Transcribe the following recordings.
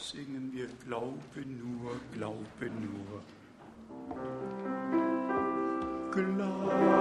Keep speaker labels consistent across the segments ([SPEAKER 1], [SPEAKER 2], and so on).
[SPEAKER 1] singen wir Glaube nur, Glaube nur. Glaube.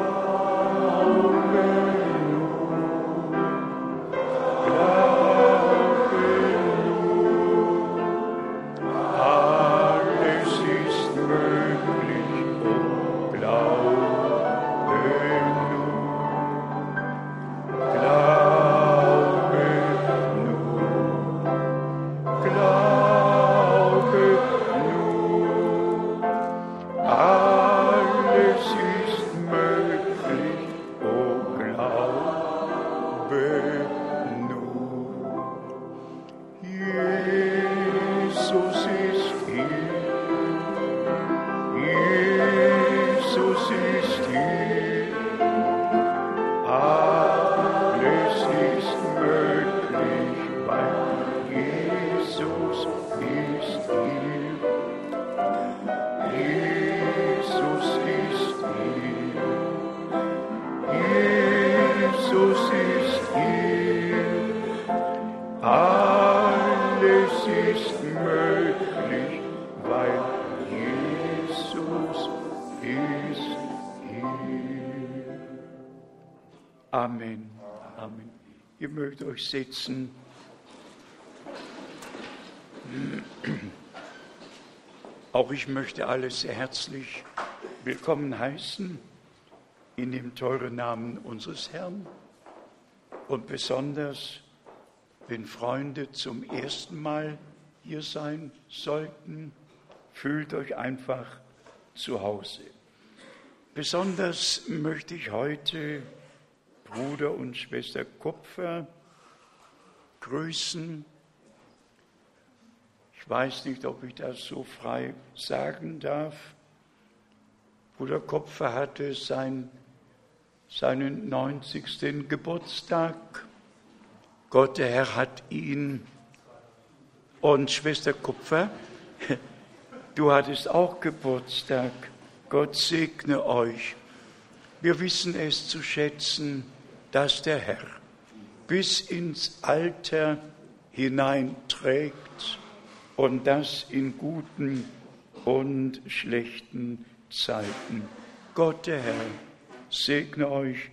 [SPEAKER 1] Euch setzen. Auch ich möchte alle sehr herzlich willkommen heißen in dem teuren Namen unseres Herrn und besonders, wenn Freunde zum ersten Mal hier sein sollten, fühlt euch einfach zu Hause. Besonders möchte ich heute Bruder und Schwester Kupfer grüßen. Ich weiß nicht, ob ich das so frei sagen darf. Bruder Kopfer hatte sein, seinen 90. Geburtstag. Gott, der Herr, hat ihn. Und Schwester Kupfer, du hattest auch Geburtstag. Gott segne euch. Wir wissen es zu schätzen, dass der Herr bis ins Alter hineinträgt und das in guten und schlechten Zeiten. Gott der Herr segne euch,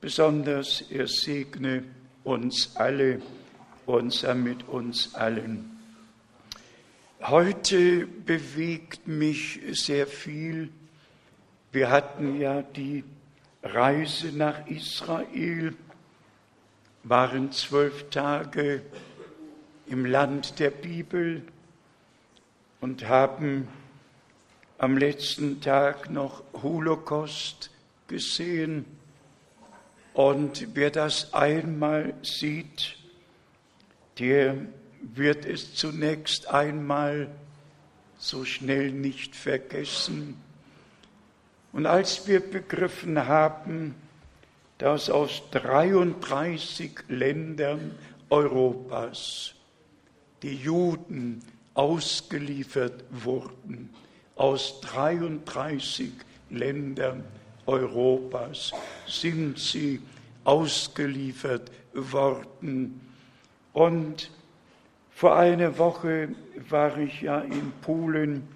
[SPEAKER 1] besonders er segne uns alle und mit uns allen. Heute bewegt mich sehr viel. Wir hatten ja die Reise nach Israel waren zwölf Tage im Land der Bibel und haben am letzten Tag noch Holocaust gesehen. Und wer das einmal sieht, der wird es zunächst einmal so schnell nicht vergessen. Und als wir begriffen haben, dass aus 33 Ländern Europas die Juden ausgeliefert wurden. Aus 33 Ländern Europas sind sie ausgeliefert worden. Und vor einer Woche war ich ja in Polen.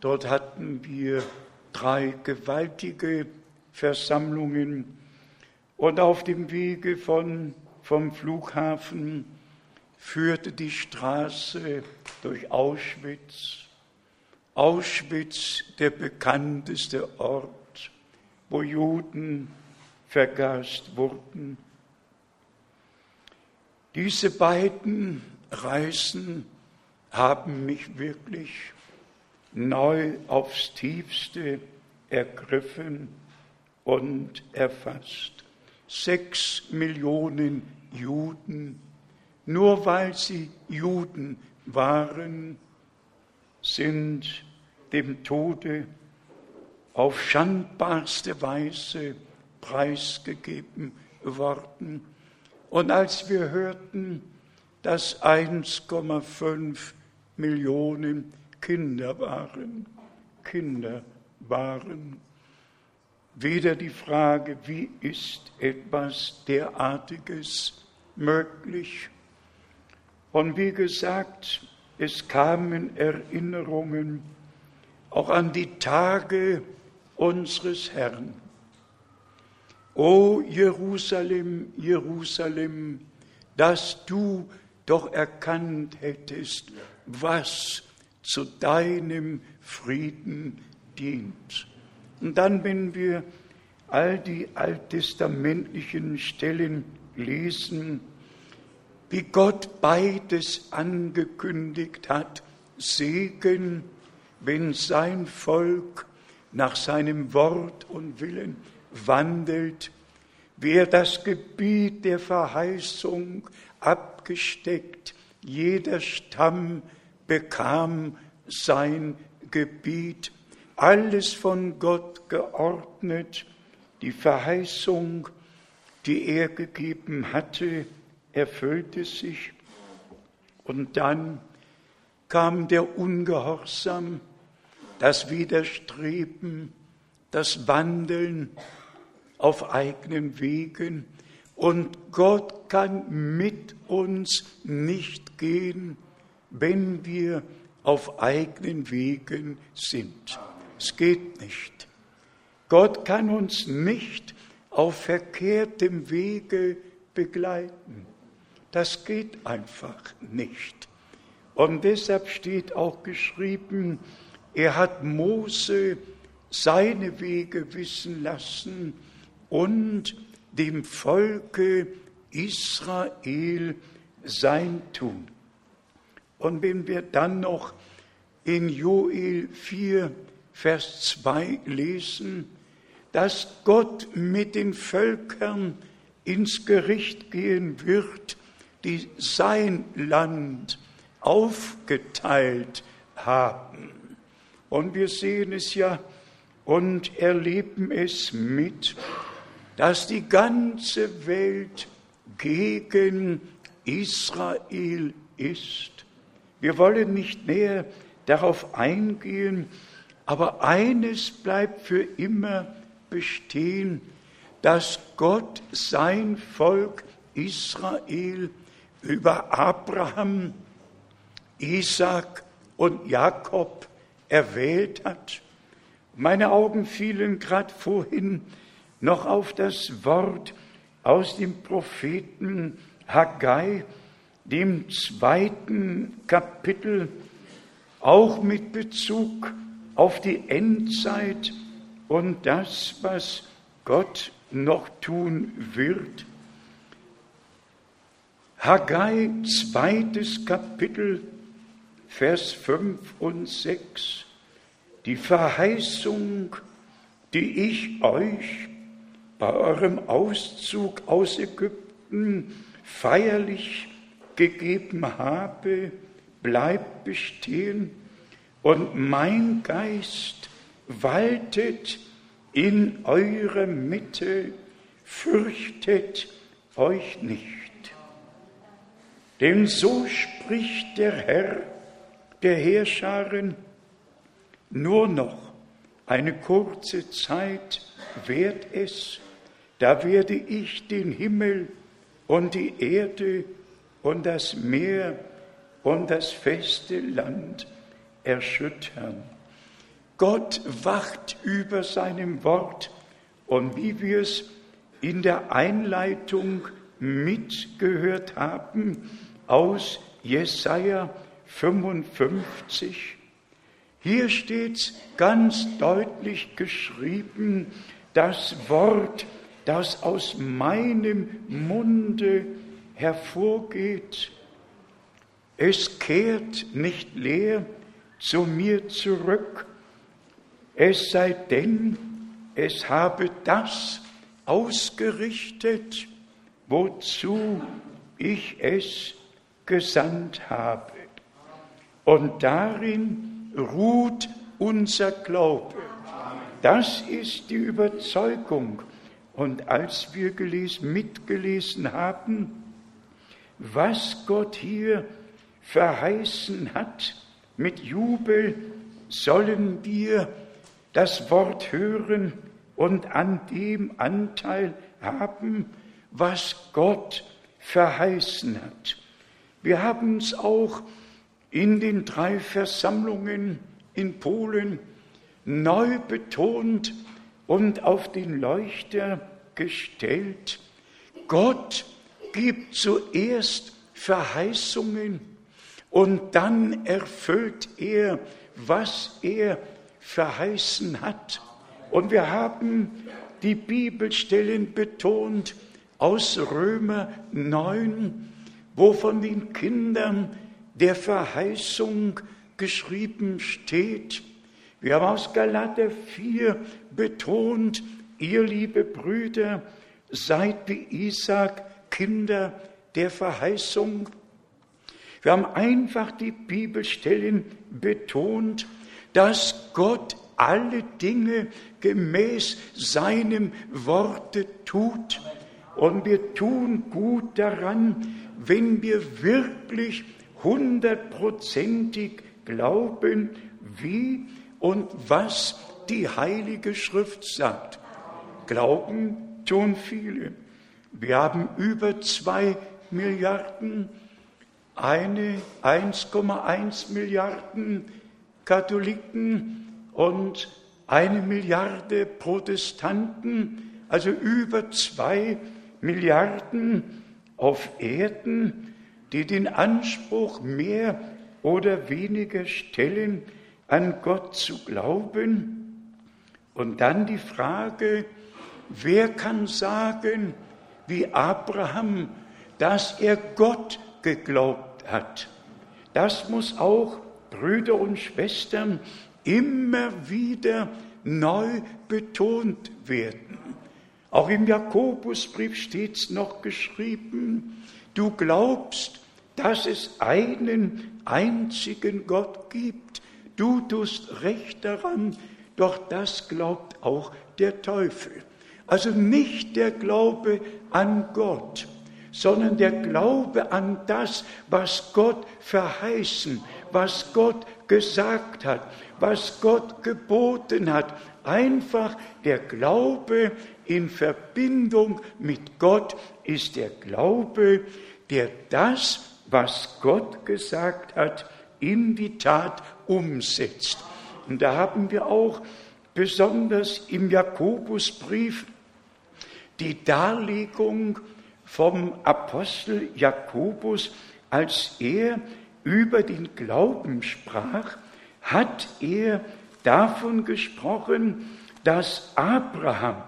[SPEAKER 1] Dort hatten wir drei gewaltige Versammlungen und auf dem Wege von, vom Flughafen führte die Straße durch Auschwitz. Auschwitz, der bekannteste Ort, wo Juden vergast wurden. Diese beiden Reisen haben mich wirklich neu aufs tiefste ergriffen und erfasst sechs Millionen Juden, nur weil sie Juden waren, sind dem Tode auf schandbarste Weise preisgegeben worden. Und als wir hörten, dass 1,5 Millionen Kinder waren, Kinder waren, Weder die Frage, wie ist etwas derartiges möglich? Und wie gesagt, es kamen Erinnerungen auch an die Tage unseres Herrn. O Jerusalem, Jerusalem, dass du doch erkannt hättest, was zu deinem Frieden dient. Und dann, wenn wir all die alttestamentlichen Stellen lesen, wie Gott beides angekündigt hat, Segen, wenn sein Volk nach seinem Wort und Willen wandelt, wie er das Gebiet der Verheißung abgesteckt, jeder Stamm bekam sein Gebiet, alles von Gott geordnet, die Verheißung, die er gegeben hatte, erfüllte sich. Und dann kam der Ungehorsam, das Widerstreben, das Wandeln auf eigenen Wegen. Und Gott kann mit uns nicht gehen, wenn wir auf eigenen Wegen sind. Es geht nicht. Gott kann uns nicht auf verkehrtem Wege begleiten. Das geht einfach nicht. Und deshalb steht auch geschrieben, er hat Mose seine Wege wissen lassen und dem Volke Israel sein Tun. Und wenn wir dann noch in Joel 4, Vers 2 lesen, dass Gott mit den Völkern ins Gericht gehen wird, die sein Land aufgeteilt haben. Und wir sehen es ja und erleben es mit, dass die ganze Welt gegen Israel ist. Wir wollen nicht näher darauf eingehen, aber eines bleibt für immer bestehen, dass Gott sein Volk Israel über Abraham, Isaac und Jakob erwählt hat. Meine Augen fielen gerade vorhin noch auf das Wort aus dem Propheten Haggai, dem zweiten Kapitel, auch mit Bezug auf die Endzeit und das, was Gott noch tun wird. Haggai, zweites Kapitel, Vers 5 und 6. Die Verheißung, die ich euch bei eurem Auszug aus Ägypten feierlich gegeben habe, bleibt bestehen und mein Geist waltet in eurer Mitte, fürchtet euch nicht. Denn so spricht der Herr der Heerscharen, nur noch eine kurze Zeit währt es, da werde ich den Himmel und die Erde und das Meer und das feste Land erschüttern. Gott wacht über seinem Wort und wie wir es in der Einleitung mitgehört haben aus Jesaja 55, hier steht ganz deutlich geschrieben, das Wort, das aus meinem Munde hervorgeht, es kehrt nicht leer zu mir zurück, es sei denn, es habe das ausgerichtet, wozu ich es gesandt habe. Und darin ruht unser Glaube. Das ist die Überzeugung. Und als wir gelesen, mitgelesen haben, was Gott hier verheißen hat, mit Jubel sollen wir das Wort hören und an dem Anteil haben, was Gott verheißen hat. Wir haben es auch in den drei Versammlungen in Polen neu betont und auf den Leuchter gestellt. Gott gibt zuerst Verheißungen und dann erfüllt er, was er verheißen hat. Und wir haben die Bibelstellen betont aus Römer 9, wo von den Kindern der Verheißung geschrieben steht. Wir haben aus Galater 4 betont, ihr liebe Brüder, seid wie Isaac Kinder der Verheißung. Wir haben einfach die Bibelstellen betont, dass Gott alle Dinge gemäß seinem Worte tut. Und wir tun gut daran, wenn wir wirklich hundertprozentig glauben, wie und was die Heilige Schrift sagt. Glauben tun viele. Wir haben über zwei Milliarden, eine 1,1 Milliarden Katholiken und eine Milliarde Protestanten, also über zwei Milliarden auf Erden, die den Anspruch mehr oder weniger stellen, an Gott zu glauben. Und dann die Frage, wer kann sagen, wie Abraham, dass er Gott geglaubt hat? Das muss auch, Brüder und Schwestern, immer wieder neu betont werden. Auch im Jakobusbrief steht es noch geschrieben, du glaubst, dass es einen einzigen Gott gibt. Du tust recht daran, doch das glaubt auch der Teufel. Also nicht der Glaube an Gott, sondern der Glaube an das, was Gott verheißen, was Gott gesagt hat, was Gott geboten hat. Einfach der Glaube in Verbindung mit Gott ist der Glaube, der das, was Gott gesagt hat, in die Tat umsetzt. Und da haben wir auch besonders im Jakobusbrief die Darlegung vom Apostel Jakobus, als er über den Glauben sprach, hat er davon gesprochen, dass Abraham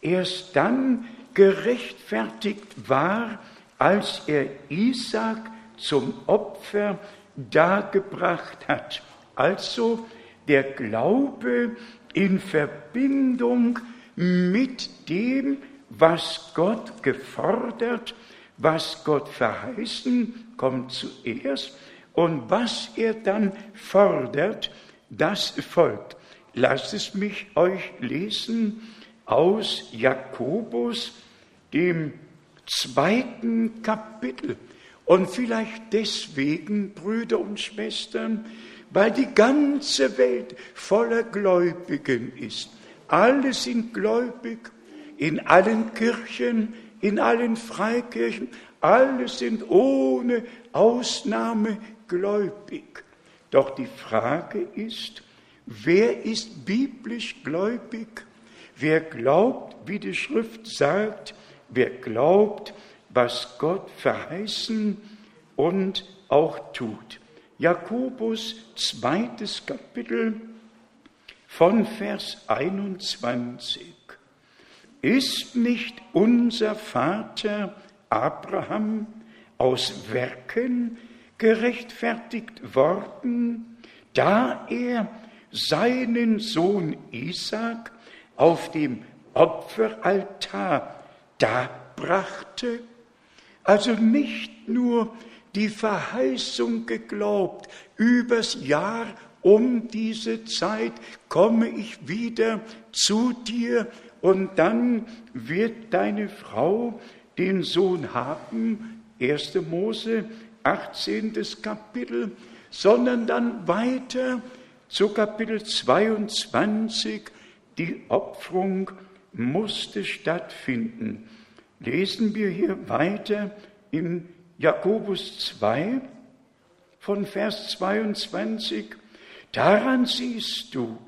[SPEAKER 1] erst dann gerechtfertigt war, als er Isaac zum Opfer dargebracht hat. Also der Glaube in Verbindung mit dem, was Gott gefordert, was Gott verheißen, kommt zuerst und was er dann fordert, das folgt. Lasst es mich euch lesen aus Jakobus, dem zweiten Kapitel. Und vielleicht deswegen, Brüder und Schwestern, weil die ganze Welt voller Gläubigen ist. Alle sind gläubig in allen Kirchen, in allen Freikirchen. Alle sind ohne Ausnahme gläubig. Doch die Frage ist, wer ist biblisch gläubig? Wer glaubt, wie die Schrift sagt, wer glaubt, was Gott verheißen und auch tut. Jakobus zweites Kapitel von Vers 21. Ist nicht unser Vater Abraham aus Werken gerechtfertigt worden, da er seinen Sohn Isaac auf dem Opferaltar darbrachte? Also nicht nur die Verheißung geglaubt, übers Jahr um diese Zeit komme ich wieder zu dir und dann wird deine Frau den Sohn haben, 1. Mose 18. Kapitel, sondern dann weiter zu Kapitel 22, die Opferung musste stattfinden. Lesen wir hier weiter in Jakobus 2, von Vers 22, daran siehst du,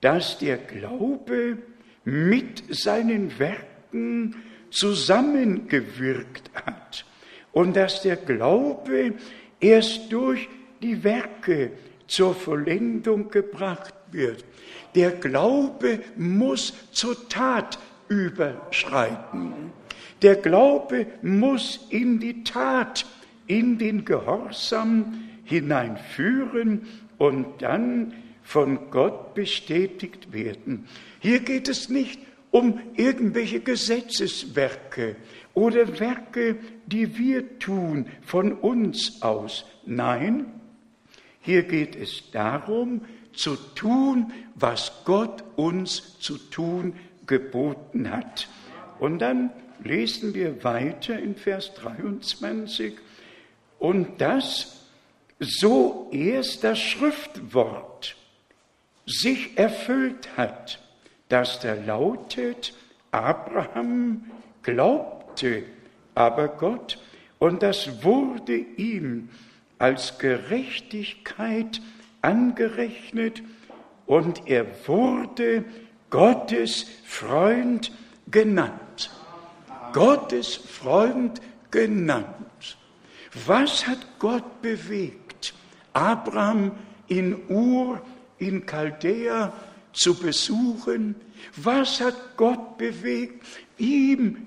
[SPEAKER 1] dass der Glaube mit seinen Werken zusammengewirkt hat und dass der Glaube erst durch die Werke zur Vollendung gebracht wird. Der Glaube muss zur Tat überschreiten. Der Glaube muss in die Tat, in den Gehorsam hineinführen und dann von Gott bestätigt werden. Hier geht es nicht um irgendwelche Gesetzeswerke oder Werke, die wir tun von uns aus. Nein, hier geht es darum, zu tun, was Gott uns zu tun geboten hat. Und dann lesen wir weiter in Vers 23, und das so erst das Schriftwort sich erfüllt hat, dass da lautet, Abraham glaubte aber Gott, und das wurde ihm als Gerechtigkeit angerechnet, und er wurde Gottes Freund genannt. Gottes Freund genannt. Was hat Gott bewegt, Abraham in Ur, in Chaldea zu besuchen? Was hat Gott bewegt, ihm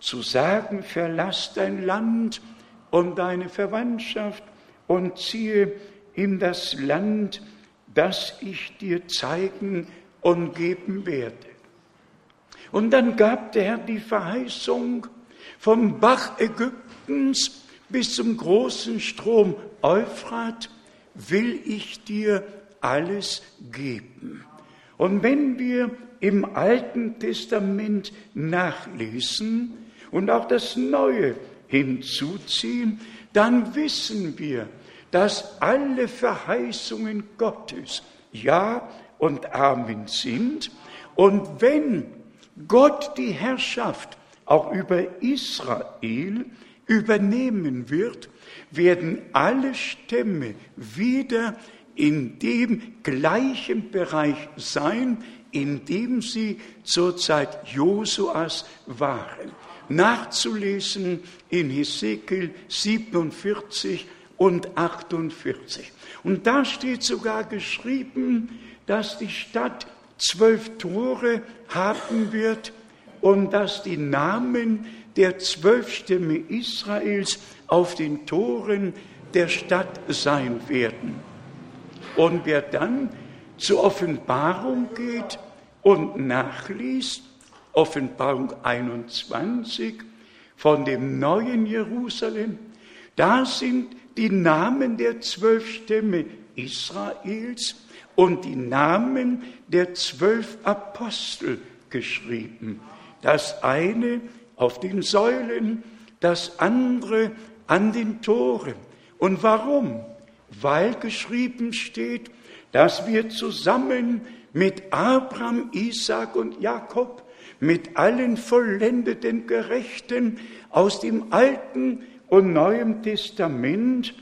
[SPEAKER 1] zu sagen, verlass dein Land und deine Verwandtschaft und ziehe in das Land, das ich dir zeigen und geben werde. Und dann gab der Herr die Verheißung vom Bach Ägyptens bis zum großen Strom Euphrat will ich dir alles geben. Und wenn wir im Alten Testament nachlesen und auch das Neue hinzuziehen, dann wissen wir, dass alle Verheißungen Gottes Ja und Amen sind. Und wenn Gott die Herrschaft auch über Israel übernehmen wird, werden alle Stämme wieder in dem gleichen Bereich sein, in dem sie zur Zeit Josuas waren. Nachzulesen in Hesekiel 47 und 48. Und da steht sogar geschrieben, dass die Stadt zwölf Tore haben wird und dass die Namen der zwölf Stämme Israels auf den Toren der Stadt sein werden. Und wer dann zur Offenbarung geht und nachliest, Offenbarung 21 von dem neuen Jerusalem, da sind die Namen der zwölf Stämme Israels und die Namen der zwölf Apostel geschrieben. Das eine auf den Säulen, das andere an den Toren. Und warum? Weil geschrieben steht, dass wir zusammen mit Abraham, Isaac und Jakob, mit allen vollendeten Gerechten aus dem Alten und Neuen Testament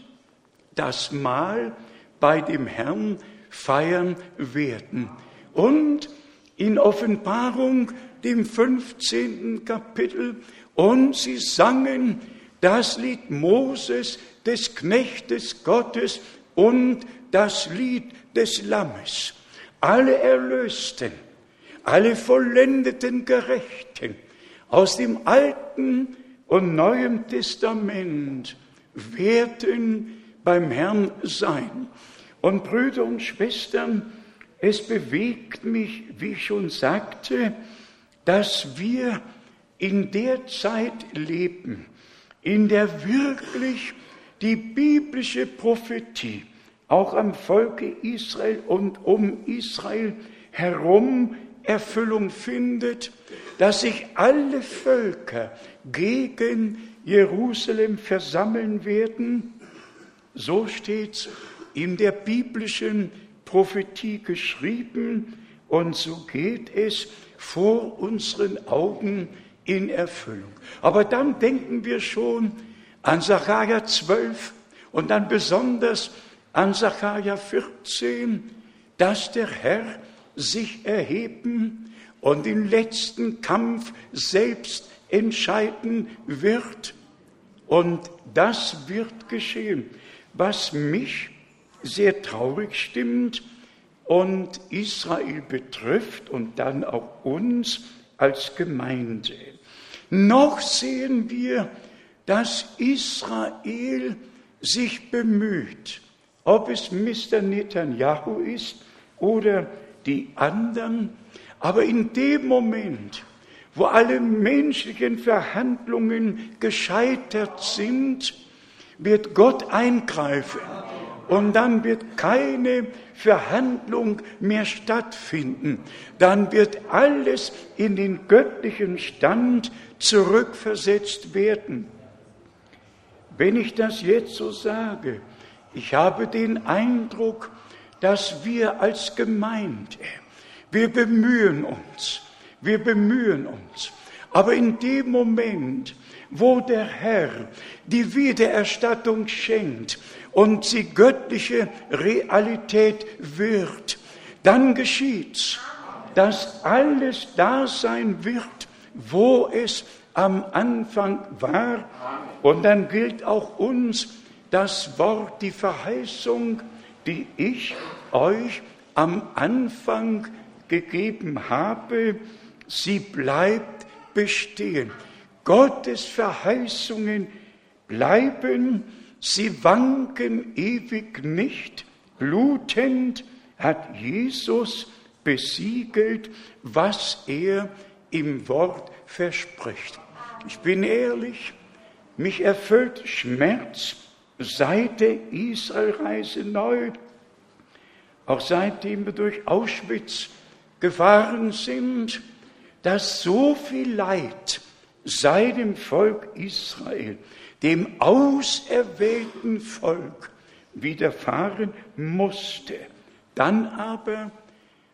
[SPEAKER 1] das Mahl bei dem Herrn feiern werden. Und in Offenbarung, dem 15. Kapitel, und sie sangen das Lied Moses, des Knechtes Gottes und das Lied des Lammes. Alle Erlösten, alle vollendeten Gerechten aus dem Alten und Neuen Testament werden beim Herrn sein. Und Brüder und Schwestern, es bewegt mich, wie ich schon sagte, dass wir in der Zeit leben, in der wirklich die biblische Prophetie auch am Volke Israel und um Israel herum Erfüllung findet, dass sich alle Völker gegen Jerusalem versammeln werden. So steht's in der biblischen Prophetie geschrieben und so geht es vor unseren Augen in Erfüllung. Aber dann denken wir schon an Sacharja 12 und dann besonders an Sacharja 14, dass der Herr sich erheben und den letzten Kampf selbst entscheiden wird. Und das wird geschehen. Was mich sehr traurig stimmt und Israel betrifft und dann auch uns als Gemeinde. Noch sehen wir, dass Israel sich bemüht, ob es Mr. Netanyahu ist oder die anderen, aber in dem Moment, wo alle menschlichen Verhandlungen gescheitert sind, wird Gott eingreifen und dann wird keine Verhandlung mehr stattfinden. Dann wird alles in den göttlichen Stand zurückversetzt werden. Wenn ich das jetzt so sage, ich habe den Eindruck, dass wir als Gemeinde, wir bemühen uns, wir bemühen uns. Aber in dem Moment, wo der Herr die Wiedererstattung schenkt und sie göttliche Realität wird, dann geschieht's, dass alles da sein wird, wo es am Anfang war. Und dann gilt auch uns das Wort, die Verheißung, die ich euch am Anfang gegeben habe, sie bleibt bestehen. Gottes Verheißungen bleiben, sie wanken ewig nicht. Blutend hat Jesus besiegelt, was er im Wort verspricht. Ich bin ehrlich, mich erfüllt Schmerz seit der Israelreise neu, auch seitdem wir durch Auschwitz gefahren sind, dass so viel Leid sei dem Volk Israel, dem auserwählten Volk, widerfahren musste. Dann aber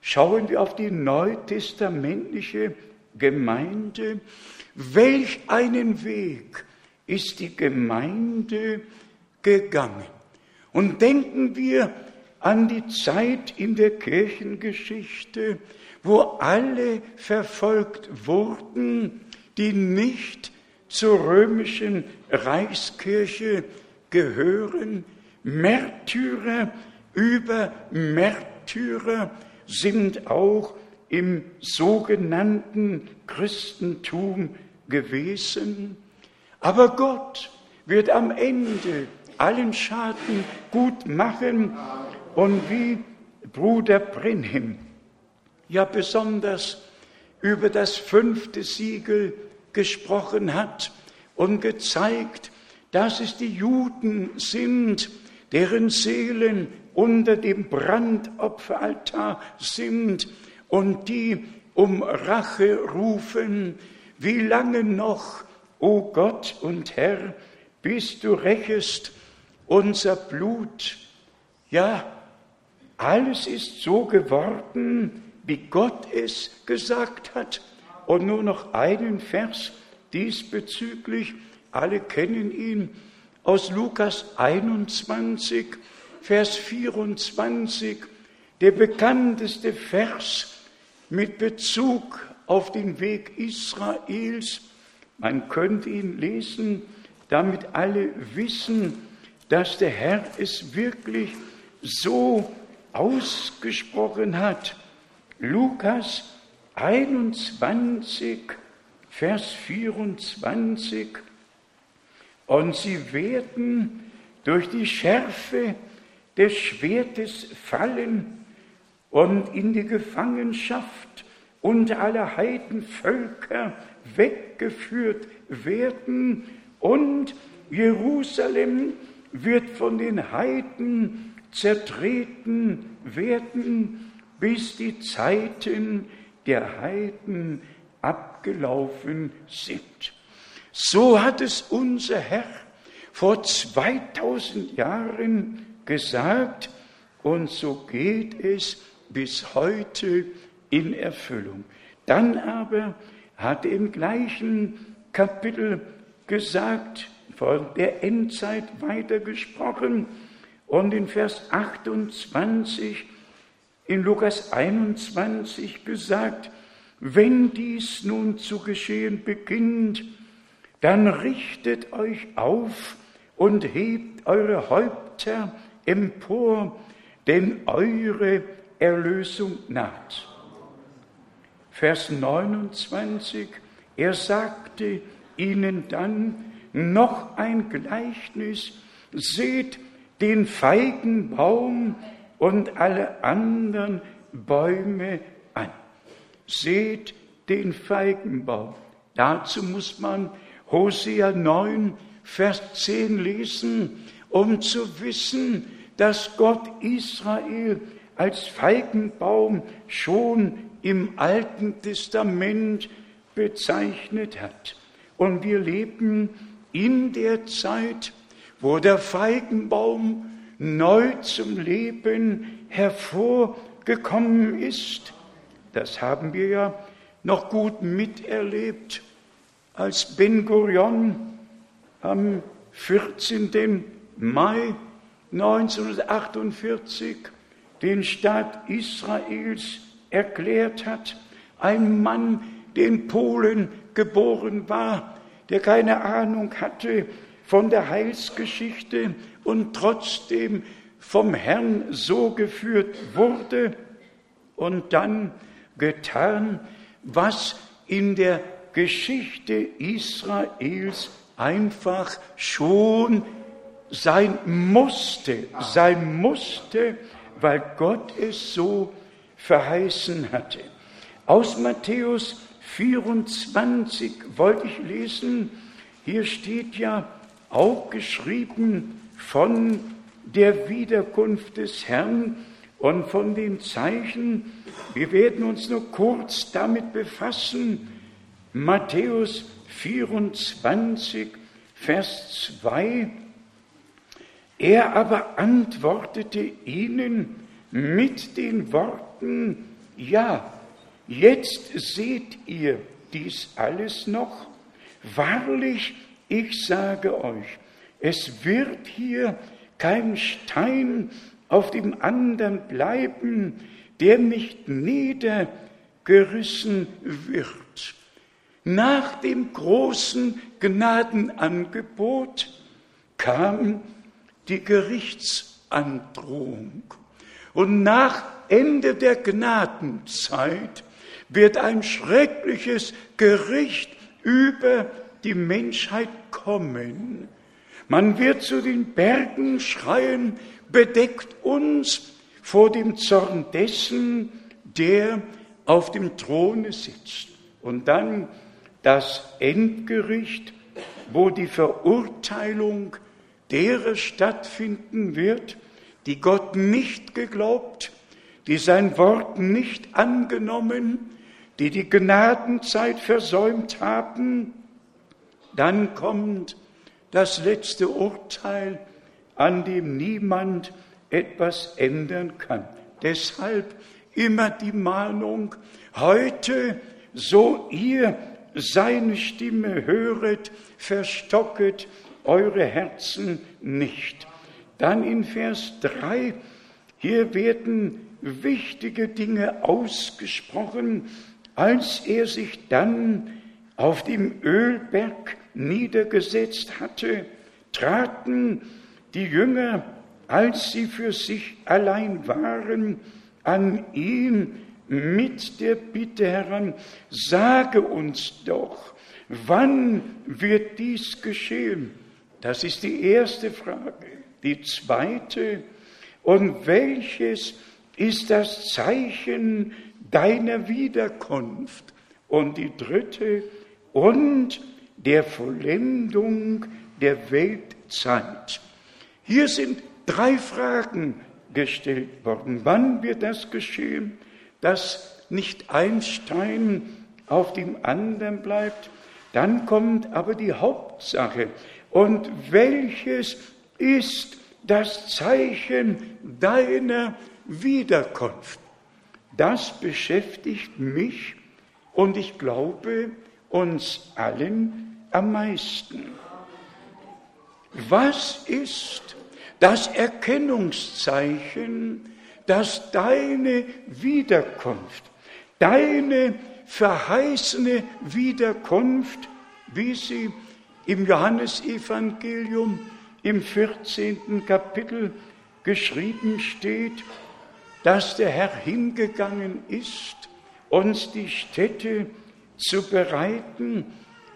[SPEAKER 1] schauen wir auf die neutestamentliche Gemeinde. Welch einen Weg ist die Gemeinde gegangen? Und denken wir an die Zeit in der Kirchengeschichte, wo alle verfolgt wurden, die nicht zur römischen Reichskirche gehören. Märtyrer über Märtyrer sind auch im sogenannten Christentum gewesen. Aber Gott wird am Ende allen Schaden gut machen und wie Bruder Brenhem ja besonders über das fünfte Siegel gesprochen hat und gezeigt, dass es die Juden sind, deren Seelen unter dem Brandopferaltar sind und die um Rache rufen, wie lange noch, o Gott und Herr, bis du rächest unser Blut. Ja, alles ist so geworden, wie Gott es gesagt hat. Und nur noch einen Vers diesbezüglich, alle kennen ihn, aus Lukas 21, Vers 24, der bekannteste Vers mit Bezug auf den Weg Israels. Man könnte ihn lesen, damit alle wissen, dass der Herr es wirklich so ausgesprochen hat. Lukas 21, Vers 24. Und sie werden durch die Schärfe des Schwertes fallen und in die Gefangenschaft unter aller Heidenvölker weggeführt werden und Jerusalem wird von den Heiden zertreten werden bis die Zeiten der Heiden abgelaufen sind. So hat es unser Herr vor 2000 Jahren gesagt und so geht es bis heute in Erfüllung. Dann aber hat er im gleichen Kapitel gesagt, von der Endzeit weitergesprochen und in Vers 28 in Lukas 21 gesagt, wenn dies nun zu geschehen beginnt, dann richtet euch auf und hebt eure Häupter empor, denn eure Erlösung naht. Vers 29, er sagte ihnen dann noch ein Gleichnis, seht den Feigenbaum und alle anderen Bäume an. Seht den Feigenbaum. Dazu muss man Hosea 9, Vers 10 lesen, um zu wissen, dass Gott Israel als Feigenbaum schon im Alten Testament bezeichnet hat. Und wir leben in der Zeit, wo der Feigenbaum neu zum Leben hervorgekommen ist. Das haben wir ja noch gut miterlebt, als Ben Gurion am 14. Mai 1948 den Staat Israels erklärt hat. Ein Mann, der in Polen geboren war, der keine Ahnung hatte von der Heilsgeschichte und trotzdem vom Herrn so geführt wurde und dann getan, was in der Geschichte Israels einfach schon sein musste, sein musste, weil Gott es so verheißen hatte. Aus Matthäus 24 wollte ich lesen, hier steht ja auch geschrieben von der Wiederkunft des Herrn und von den Zeichen. Wir werden uns nur kurz damit befassen. Matthäus 24, Vers 2. Er aber antwortete ihnen mit den Worten, ja, jetzt seht ihr dies alles noch. Wahrlich, ich sage euch, es wird hier kein Stein auf dem anderen bleiben, der nicht niedergerissen wird. Nach dem großen Gnadenangebot kam die Gerichtsandrohung. Und nach Ende der Gnadenzeit wird ein schreckliches Gericht über die Menschheit kommen. Man wird zu den Bergen schreien, bedeckt uns vor dem Zorn dessen, der auf dem Throne sitzt. Und dann das Endgericht, wo die Verurteilung derer stattfinden wird, die Gott nicht geglaubt, die sein Wort nicht angenommen, die die Gnadenzeit versäumt haben, dann kommt das letzte Urteil, an dem niemand etwas ändern kann. Deshalb immer die Mahnung, heute, so ihr seine Stimme höret, verstocket eure Herzen nicht. Dann in Vers 3, hier werden wichtige Dinge ausgesprochen, als er sich dann auf dem Ölberg niedergesetzt hatte, traten die Jünger, als sie für sich allein waren, an ihn mit der Bitte heran, sage uns doch, wann wird dies geschehen? Das ist die erste Frage. Die zweite, und welches ist das Zeichen deiner Wiederkunft? Und die dritte, und der Vollendung der Weltzeit. Hier sind drei Fragen gestellt worden. Wann wird das geschehen, dass nicht ein Stein auf dem anderen bleibt? Dann kommt aber die Hauptsache. Und welches ist das Zeichen deiner Wiederkunft? Das beschäftigt mich und ich glaube uns allen am meisten. Was ist das Erkennungszeichen, dass deine Wiederkunft, deine verheißene Wiederkunft, wie sie im Johannesevangelium im 14. Kapitel geschrieben steht, dass der Herr hingegangen ist, uns die Städte zu bereiten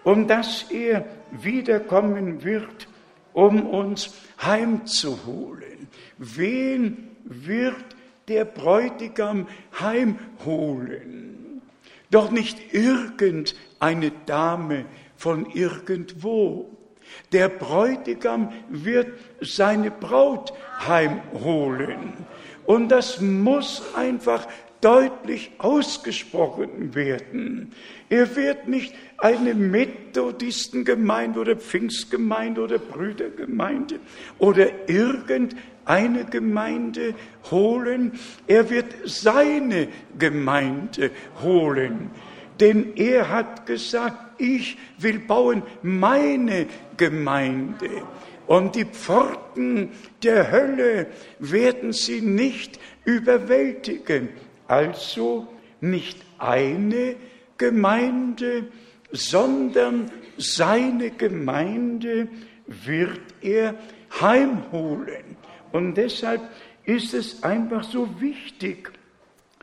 [SPEAKER 1] und dass er wiederkommen wird, um uns heimzuholen. Wen wird der Bräutigam heimholen? Doch nicht irgendeine Dame von irgendwo. Der Bräutigam wird seine Braut heimholen. Und das muss einfach deutlich ausgesprochen werden. Er wird nicht eine Methodistengemeinde oder Pfingstgemeinde oder Brüdergemeinde oder irgendeine Gemeinde holen. Er wird seine Gemeinde holen. Denn er hat gesagt, ich will bauen meine Gemeinde. Und die Pforten der Hölle werden sie nicht überwältigen. Also nicht eine Gemeinde, sondern seine Gemeinde wird er heimholen. Und deshalb ist es einfach so wichtig,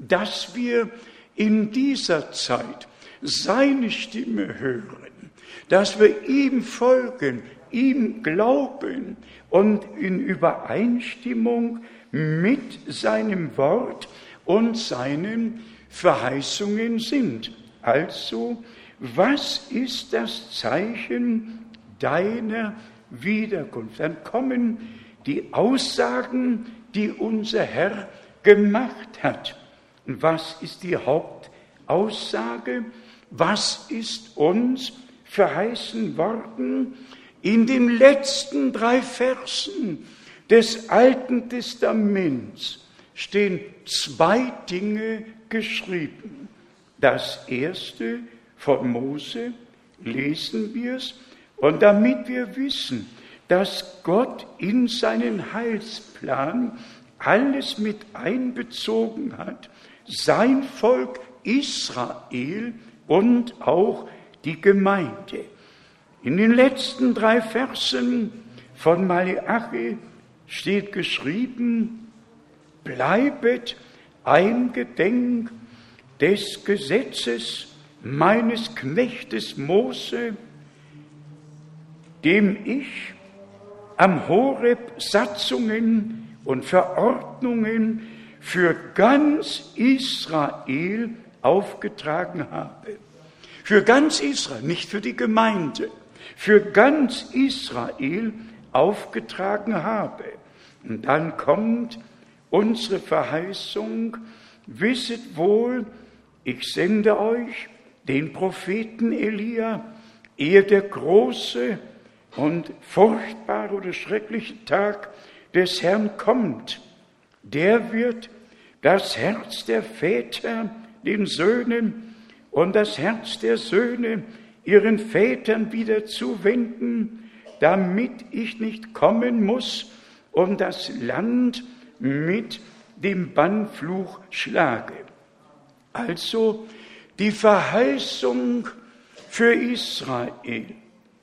[SPEAKER 1] dass wir in dieser Zeit seine Stimme hören, dass wir ihm folgen, ihm glauben und in Übereinstimmung mit seinem Wort und seinen Verheißungen sind. Also, was ist das Zeichen deiner Wiederkunft? Dann kommen die Aussagen, die unser Herr gemacht hat. Was ist die Hauptaussage? Was ist uns verheißen worden? In den letzten drei Versen des Alten Testaments stehen zwei Dinge geschrieben. Das erste von Mose lesen wir es und damit wir wissen, dass Gott in seinen Heilsplan alles mit einbezogen hat, sein Volk Israel und auch die Gemeinde. In den letzten drei Versen von Malachi steht geschrieben, bleibet eingedenk des Gesetzes meines Knechtes Mose, dem ich am Horeb Satzungen und Verordnungen für ganz Israel aufgetragen habe. Für ganz Israel, nicht für die Gemeinde für ganz Israel aufgetragen habe. Und dann kommt unsere Verheißung, wisset wohl, ich sende euch den Propheten Elia, ehe der große und furchtbare oder schreckliche Tag des Herrn kommt. Der wird das Herz der Väter den Söhnen und das Herz der Söhne ihren Vätern wieder zuwenden, damit ich nicht kommen muss und das Land mit dem Bannfluch schlage. Also die Verheißung für Israel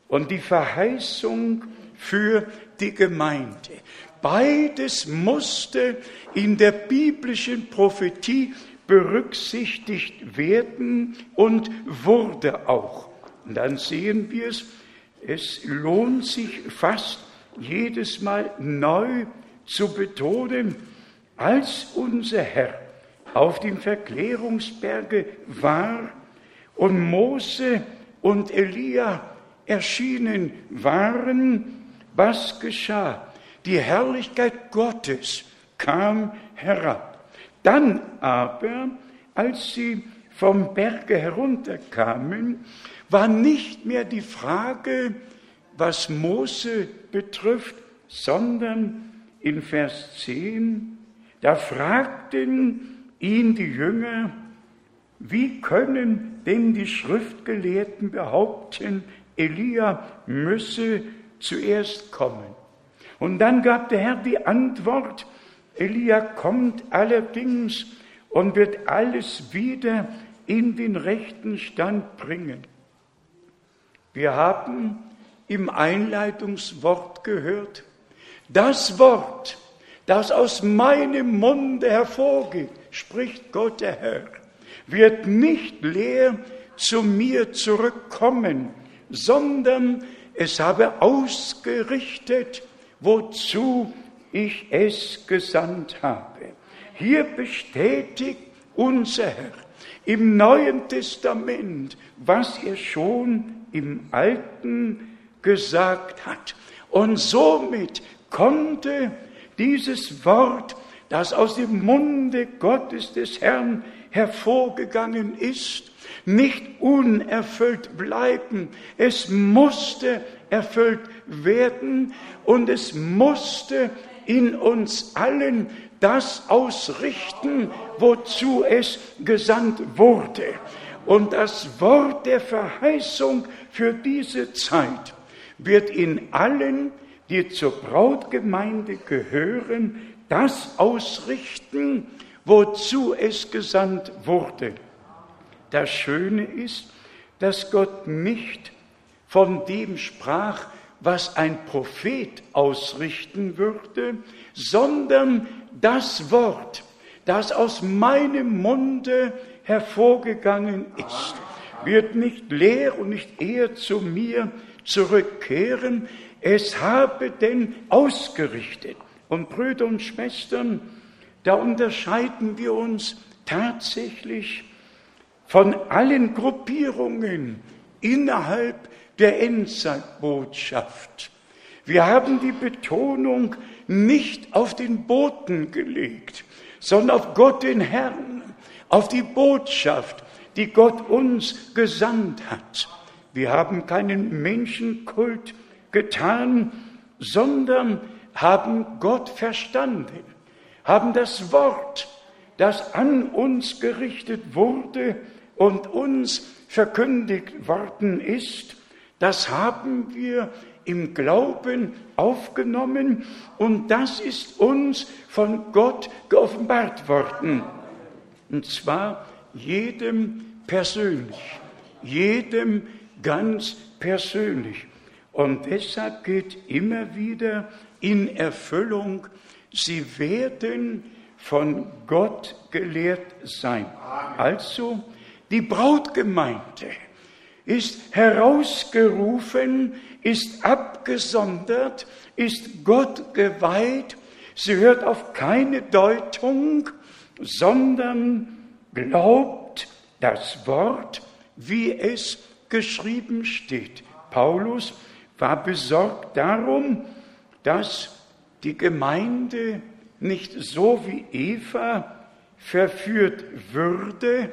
[SPEAKER 1] und die Verheißung für die Gemeinde. Beides musste in der biblischen Prophetie berücksichtigt werden und wurde auch. Und dann sehen wir es, es lohnt sich fast jedes Mal neu zu betonen, als unser Herr auf dem Verklärungsberge war und Mose und Elia erschienen waren, was geschah? Die Herrlichkeit Gottes kam herab. Dann aber, als sie vom Berge herunterkamen, war nicht mehr die Frage, was Mose betrifft, sondern in Vers 10, da fragten ihn die Jünger, wie können denn die Schriftgelehrten behaupten, Elia müsse zuerst kommen. Und dann gab der Herr die Antwort, Elia kommt allerdings und wird alles wieder in den rechten Stand bringen. Wir haben im Einleitungswort gehört, das Wort, das aus meinem Munde hervorgeht, spricht Gott der Herr, wird nicht leer zu mir zurückkommen, sondern es habe ausgerichtet, wozu ich es gesandt habe. Hier bestätigt unser Herr im Neuen Testament, was er schon im Alten gesagt hat. Und somit konnte dieses Wort, das aus dem Munde Gottes des Herrn hervorgegangen ist, nicht unerfüllt bleiben. Es musste erfüllt werden und es musste in uns allen das ausrichten, wozu es gesandt wurde. Und das Wort der Verheißung für diese Zeit wird in allen, die zur Brautgemeinde gehören, das ausrichten, wozu es gesandt wurde. Das Schöne ist, dass Gott nicht von dem sprach, was ein Prophet ausrichten würde, sondern das Wort, das aus meinem Munde hervorgegangen ist, wird nicht leer und nicht eher zu mir zurückkehren. Es habe denn ausgerichtet. Und Brüder und Schwestern, da unterscheiden wir uns tatsächlich von allen Gruppierungen innerhalb der Endzeitbotschaft. Wir haben die Betonung nicht auf den Boten gelegt, sondern auf Gott den Herrn, auf die Botschaft, die Gott uns gesandt hat. Wir haben keinen Menschenkult getan, sondern haben Gott verstanden, haben das Wort, das an uns gerichtet wurde und uns verkündigt worden ist, das haben wir im Glauben aufgenommen und das ist uns von Gott geoffenbart worden. Und zwar jedem persönlich, jedem ganz persönlich. Und deshalb geht immer wieder in Erfüllung, sie werden von Gott gelehrt sein. Also die Brautgemeinde ist herausgerufen, ist abgesondert, ist Gott geweiht. Sie hört auf keine Deutung, sondern glaubt das Wort, wie es geschrieben steht. Paulus war besorgt darum, dass die Gemeinde nicht so wie Eva verführt würde.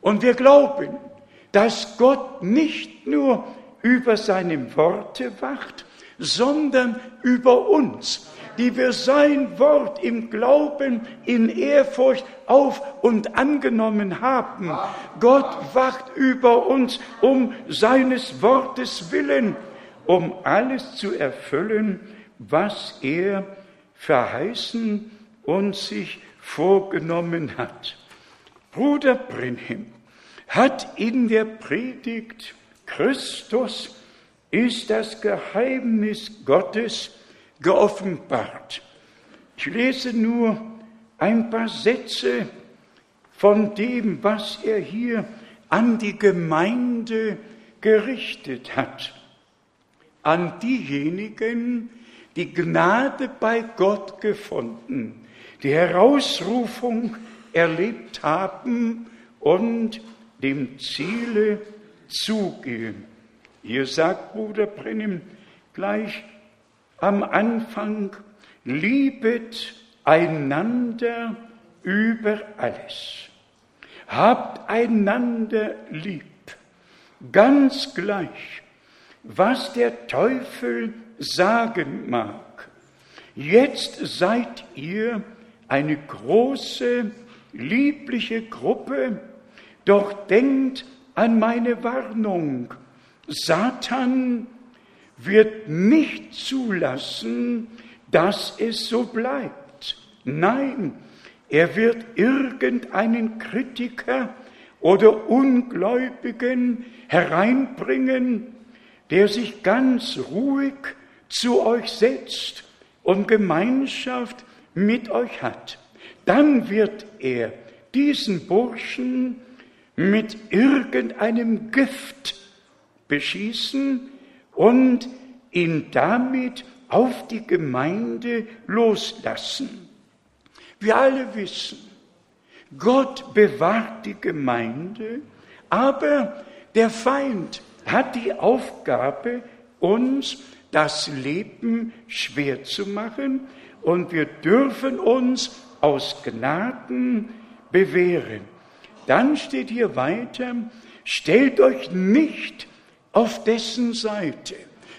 [SPEAKER 1] Und wir glauben, dass Gott nicht nur über seine Worte wacht, sondern über uns die wir sein Wort im Glauben, in Ehrfurcht auf und angenommen haben. Gott wacht über uns um seines Wortes willen, um alles zu erfüllen, was er verheißen und sich vorgenommen hat. Bruder Brenhem hat in der Predigt Christus ist das Geheimnis Gottes geoffenbart. Ich lese nur ein paar Sätze von dem, was er hier an die Gemeinde gerichtet hat. An diejenigen, die Gnade bei Gott gefunden, die Herausrufung erlebt haben und dem Ziele zugehen. Hier sagt Bruder Brennim gleich am Anfang, liebet einander über alles. Habt einander lieb, ganz gleich, was der Teufel sagen mag. Jetzt seid ihr eine große, liebliche Gruppe, doch denkt an meine Warnung. Satan wird nicht zulassen, dass es so bleibt. Nein, er wird irgendeinen Kritiker oder Ungläubigen hereinbringen, der sich ganz ruhig zu euch setzt und Gemeinschaft mit euch hat. Dann wird er diesen Burschen mit irgendeinem Gift beschießen und ihn damit auf die Gemeinde loslassen. Wir alle wissen, Gott bewahrt die Gemeinde, aber der Feind hat die Aufgabe, uns das Leben schwer zu machen und wir dürfen uns aus Gnaden bewähren. Dann steht hier weiter, stellt euch nicht auf dessen Seite,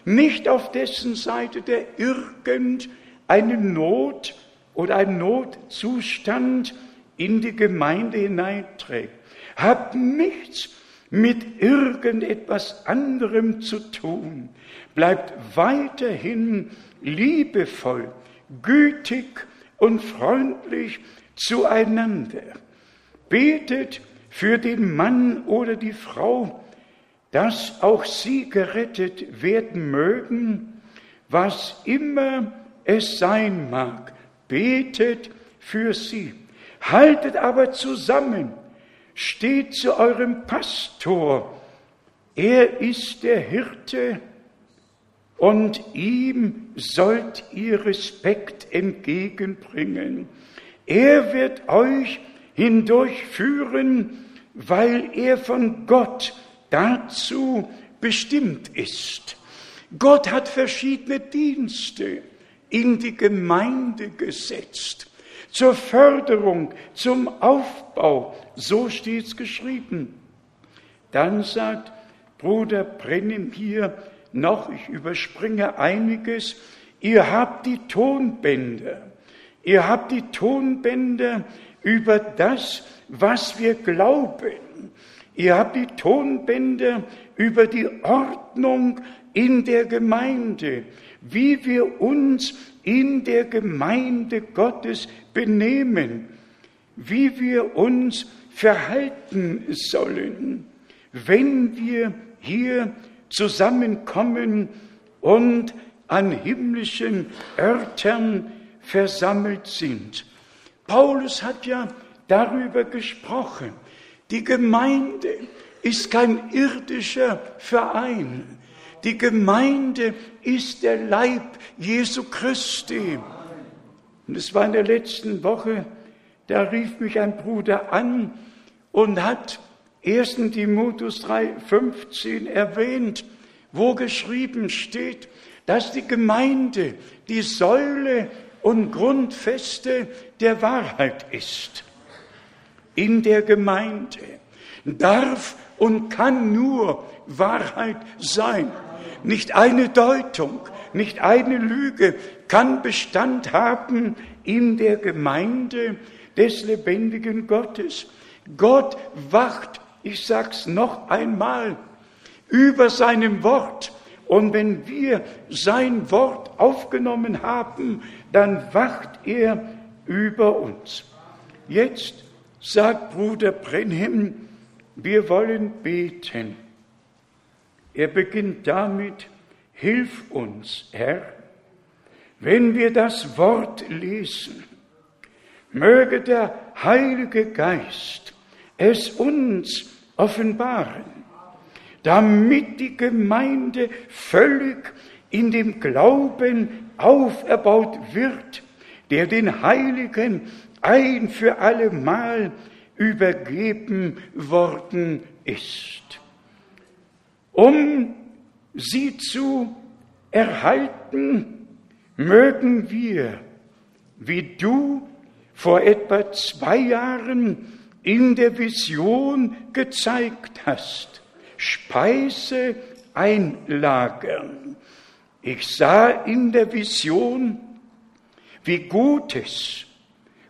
[SPEAKER 1] nicht auf dessen Seite, der irgendeine Not oder einen Notzustand in die Gemeinde hineinträgt. Habt nichts mit irgendetwas anderem zu tun. Bleibt weiterhin liebevoll, gütig und freundlich zueinander. Betet für den Mann oder die Frau, dass auch sie gerettet werden mögen, was immer es sein mag. Betet für sie. Haltet aber zusammen. Steht zu eurem Pastor. Er ist der Hirte und ihm sollt ihr Respekt entgegenbringen. Er wird euch hindurchführen, weil er von Gott dazu bestimmt ist. Gott hat verschiedene Dienste in die Gemeinde gesetzt, zur Förderung, zum Aufbau, so steht's geschrieben. Dann sagt Bruder Brennim hier noch, ich überspringe einiges, ihr habt die Tonbänder, ihr habt die Tonbänder über das, was wir glauben. Ihr habt die Tonbänder über die Ordnung in der Gemeinde, wie wir uns in der Gemeinde Gottes benehmen, wie wir uns verhalten sollen, wenn wir hier zusammenkommen und an himmlischen Örtern versammelt sind. Paulus hat ja darüber gesprochen. Die Gemeinde ist kein irdischer Verein. Die Gemeinde ist der Leib Jesu Christi. Und es war in der letzten Woche, da rief mich ein Bruder an und hat 1. Timotheus 3, 15 erwähnt, wo geschrieben steht, dass die Gemeinde die Säule und Grundfeste der Wahrheit ist. In der Gemeinde darf und kann nur Wahrheit sein. Nicht eine Deutung, nicht eine Lüge kann Bestand haben in der Gemeinde des lebendigen Gottes. Gott wacht, ich sag's noch einmal, über seinem Wort. Und wenn wir sein Wort aufgenommen haben, dann wacht er über uns. Jetzt sagt Bruder Brenhem, wir wollen beten. Er beginnt damit, hilf uns, Herr, wenn wir das Wort lesen, möge der Heilige Geist es uns offenbaren, damit die Gemeinde völlig in dem Glauben auferbaut wird, der den Heiligen ein für alle Mal übergeben worden ist. Um sie zu erhalten, mögen wir, wie du vor etwa zwei Jahren in der Vision gezeigt hast, Speise einlagern. Ich sah in der Vision, wie gutes,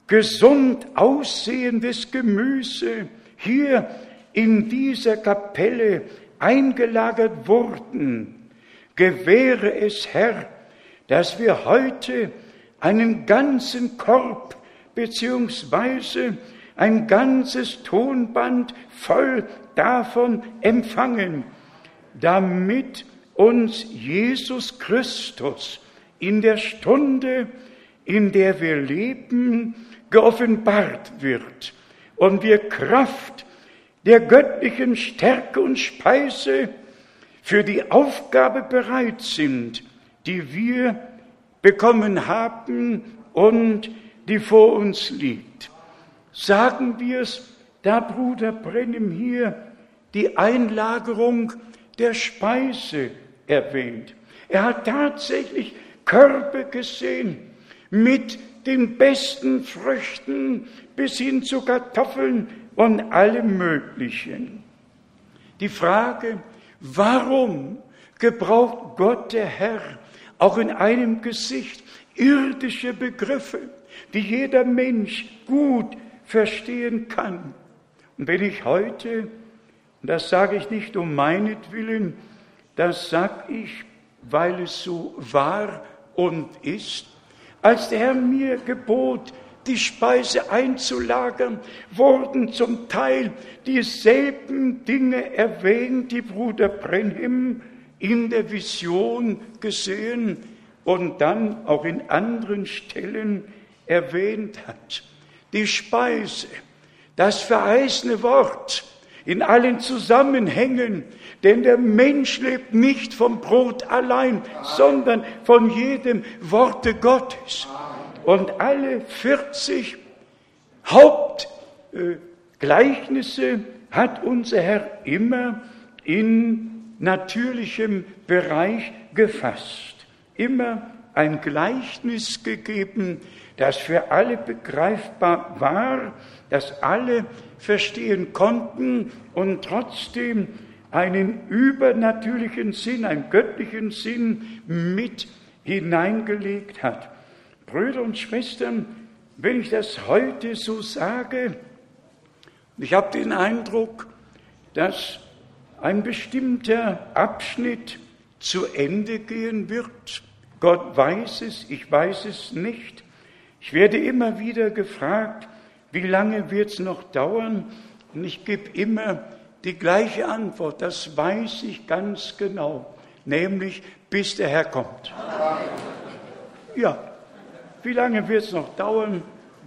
[SPEAKER 1] gesund aussehendes Gemüse hier in dieser Kapelle eingelagert wurden, gewähre es, Herr, dass wir heute einen ganzen Korb beziehungsweise ein ganzes Tonband voll davon empfangen, damit uns Jesus Christus in der Stunde, in der wir leben, geoffenbart wird und wir Kraft der göttlichen Stärke und Speise für die Aufgabe bereit sind, die wir bekommen haben und die vor uns liegt. Sagen wir es, da Bruder Brennem hier die Einlagerung der Speise erwähnt. Er hat tatsächlich Körbe gesehen mit den besten Früchten bis hin zu Kartoffeln und allem Möglichen. Die Frage, warum gebraucht Gott der Herr auch in einem Gesicht irdische Begriffe, die jeder Mensch gut verstehen kann? Und wenn ich heute, das sage ich nicht um meinetwillen, das sage ich, weil es so war und ist, als der Herr mir gebot, die Speise einzulagern, wurden zum Teil dieselben Dinge erwähnt, die Bruder Brenhim in der Vision gesehen und dann auch in anderen Stellen erwähnt hat. Die Speise, das verheißene Wort in allen Zusammenhängen, denn der Mensch lebt nicht vom Brot allein, sondern von jedem Worte Gottes. Und alle 40 Hauptgleichnisse hat unser Herr immer in natürlichem Bereich gefasst. Immer ein Gleichnis gegeben, das für alle begreifbar war, das alle verstehen konnten und trotzdem einen übernatürlichen Sinn, einen göttlichen Sinn mit hineingelegt hat. Brüder und Schwestern, wenn ich das heute so sage, ich habe den Eindruck, dass ein bestimmter Abschnitt zu Ende gehen wird. Gott weiß es, ich weiß es nicht. Ich werde immer wieder gefragt, wie lange wird es noch dauern? Und ich gebe immer die gleiche Antwort, das weiß ich ganz genau, nämlich bis der Herr kommt. Ja, wie lange wird es noch dauern,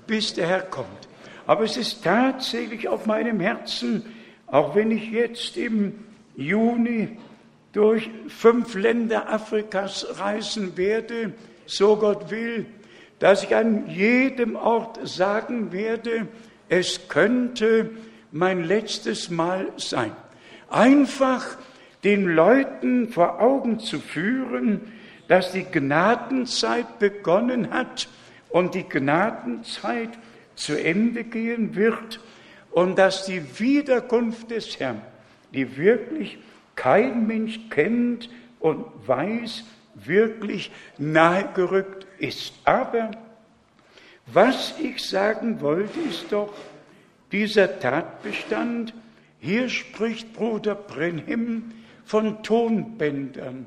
[SPEAKER 1] bis der Herr kommt? Aber es ist tatsächlich auf meinem Herzen, auch wenn ich jetzt im Juni durch fünf Länder Afrikas reisen werde, so Gott will, dass ich an jedem Ort sagen werde, es könnte mein letztes Mal sein. Einfach den Leuten vor Augen zu führen, dass die Gnadenzeit begonnen hat und die Gnadenzeit zu Ende gehen wird und dass die Wiederkunft des Herrn, die wirklich kein Mensch kennt und weiß, wirklich nahegerückt ist. Aber was ich sagen wollte, ist doch dieser Tatbestand. Hier spricht Bruder Brenhem von Tonbändern.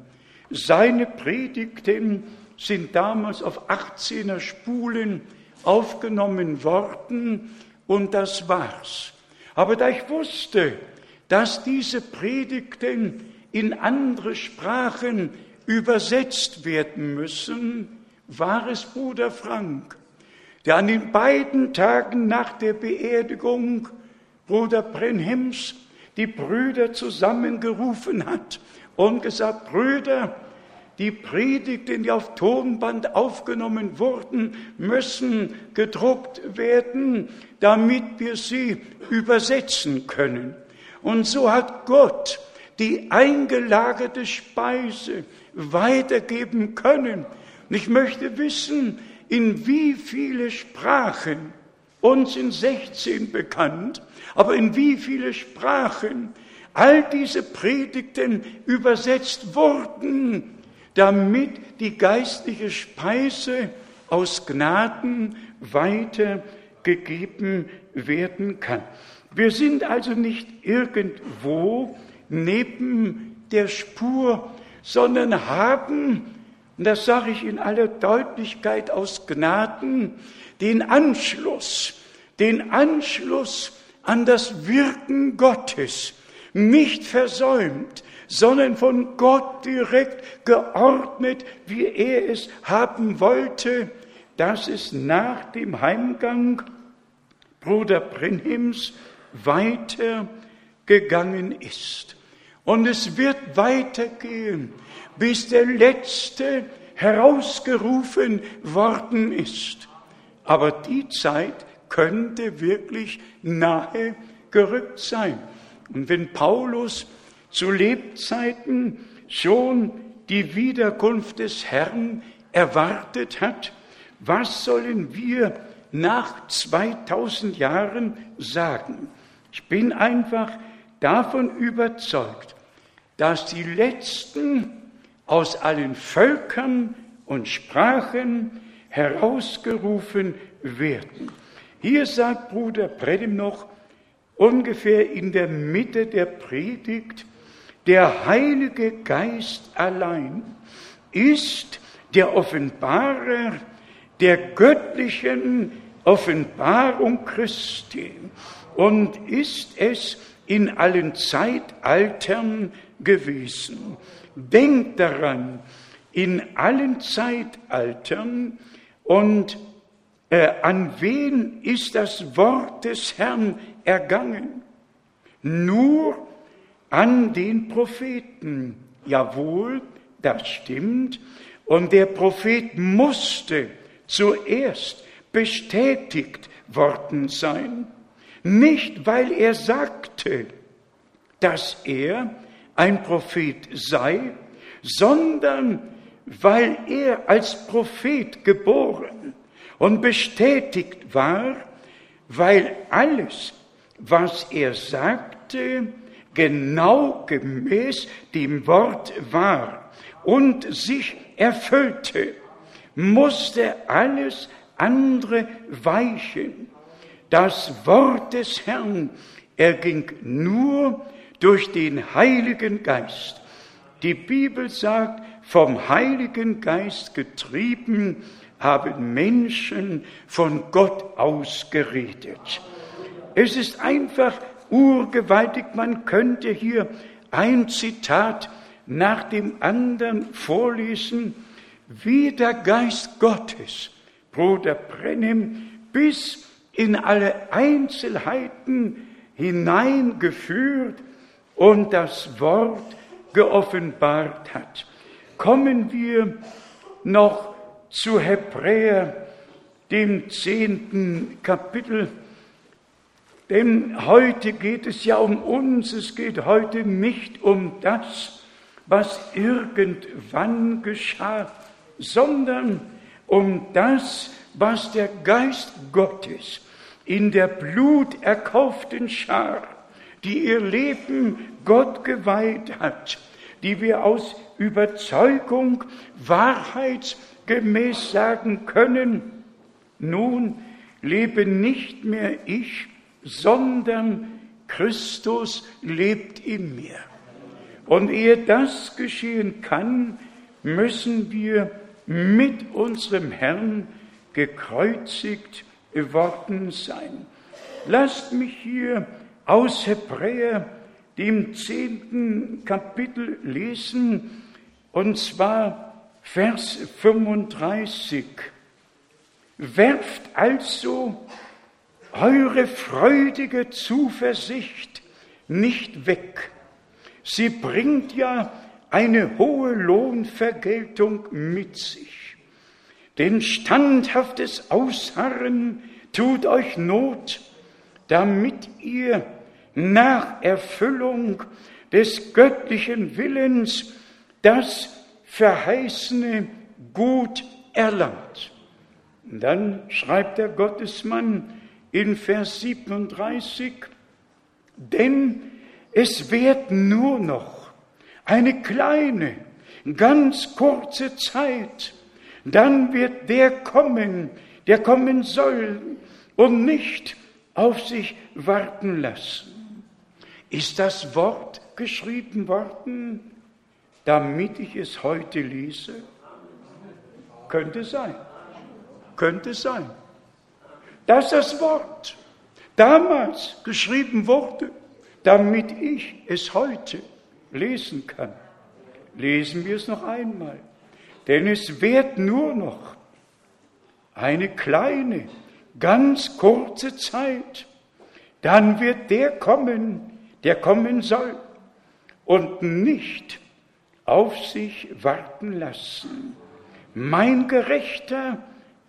[SPEAKER 1] Seine Predigten sind damals auf 18er Spulen aufgenommen worden und das war's. Aber da ich wusste, dass diese Predigten in andere Sprachen übersetzt werden müssen, war es Bruder Frank, der an den beiden Tagen nach der Beerdigung Bruder Brenhems die Brüder zusammengerufen hat und gesagt, Brüder, die Predigten, die auf Tonband aufgenommen wurden, müssen gedruckt werden, damit wir sie übersetzen können. Und so hat Gott die eingelagerte Speise weitergeben können. Und ich möchte wissen, in wie viele Sprachen, uns in 16 bekannt, aber in wie viele Sprachen all diese Predigten übersetzt wurden, damit die geistliche Speise aus Gnaden weitergegeben werden kann. Wir sind also nicht irgendwo neben der Spur sondern haben, und das sage ich in aller Deutlichkeit aus Gnaden, den Anschluss, den Anschluss an das Wirken Gottes nicht versäumt, sondern von Gott direkt geordnet, wie er es haben wollte, dass es nach dem Heimgang Bruder Brenhims weitergegangen ist. Und es wird weitergehen, bis der Letzte herausgerufen worden ist. Aber die Zeit könnte wirklich nahe gerückt sein. Und wenn Paulus zu Lebzeiten schon die Wiederkunft des Herrn erwartet hat, was sollen wir nach 2000 Jahren sagen? Ich bin einfach davon überzeugt, dass die Letzten aus allen Völkern und Sprachen herausgerufen werden. Hier sagt Bruder Predim noch ungefähr in der Mitte der Predigt, der Heilige Geist allein ist der Offenbarer der göttlichen Offenbarung Christi und ist es in allen Zeitaltern gewesen. Denkt daran, in allen Zeitaltern und äh, an wen ist das Wort des Herrn ergangen? Nur an den Propheten. Jawohl, das stimmt. Und der Prophet musste zuerst bestätigt worden sein. Nicht, weil er sagte, dass er ein Prophet sei, sondern weil er als Prophet geboren und bestätigt war, weil alles, was er sagte, genau gemäß dem Wort war und sich erfüllte, musste alles andere weichen. Das Wort des Herrn erging nur durch den Heiligen Geist. Die Bibel sagt, vom Heiligen Geist getrieben haben Menschen von Gott aus geredet. Es ist einfach urgewaltig. Man könnte hier ein Zitat nach dem anderen vorlesen, wie der Geist Gottes, Bruder Brennim, bis in alle Einzelheiten hineingeführt und das Wort geoffenbart hat. Kommen wir noch zu Hebräer, dem zehnten Kapitel, denn heute geht es ja um uns, es geht heute nicht um das, was irgendwann geschah, sondern um das, was der Geist Gottes in der bluterkauften Schar, die ihr Leben Gott geweiht hat, die wir aus Überzeugung wahrheitsgemäß sagen können, nun lebe nicht mehr ich, sondern Christus lebt in mir. Und ehe das geschehen kann, müssen wir mit unserem Herrn gekreuzigt worden sein. Lasst mich hier aus Hebräer, dem zehnten Kapitel, lesen, und zwar Vers 35. Werft also eure freudige Zuversicht nicht weg. Sie bringt ja eine hohe Lohnvergeltung mit sich. Denn standhaftes Ausharren tut euch Not, damit ihr nach Erfüllung des göttlichen Willens das verheißene Gut erlangt. Dann schreibt der Gottesmann, in Vers 37, denn es wird nur noch eine kleine, ganz kurze Zeit, dann wird der kommen, der kommen soll und nicht auf sich warten lassen. Ist das Wort geschrieben worden? damit ich es heute lese? Könnte sein. Könnte sein. Das ist das Wort. Damals geschrieben wurde, damit ich es heute lesen kann. Lesen wir es noch einmal. Denn es wird nur noch eine kleine, ganz kurze Zeit. Dann wird der kommen, der kommen soll und nicht auf sich warten lassen. Mein Gerechter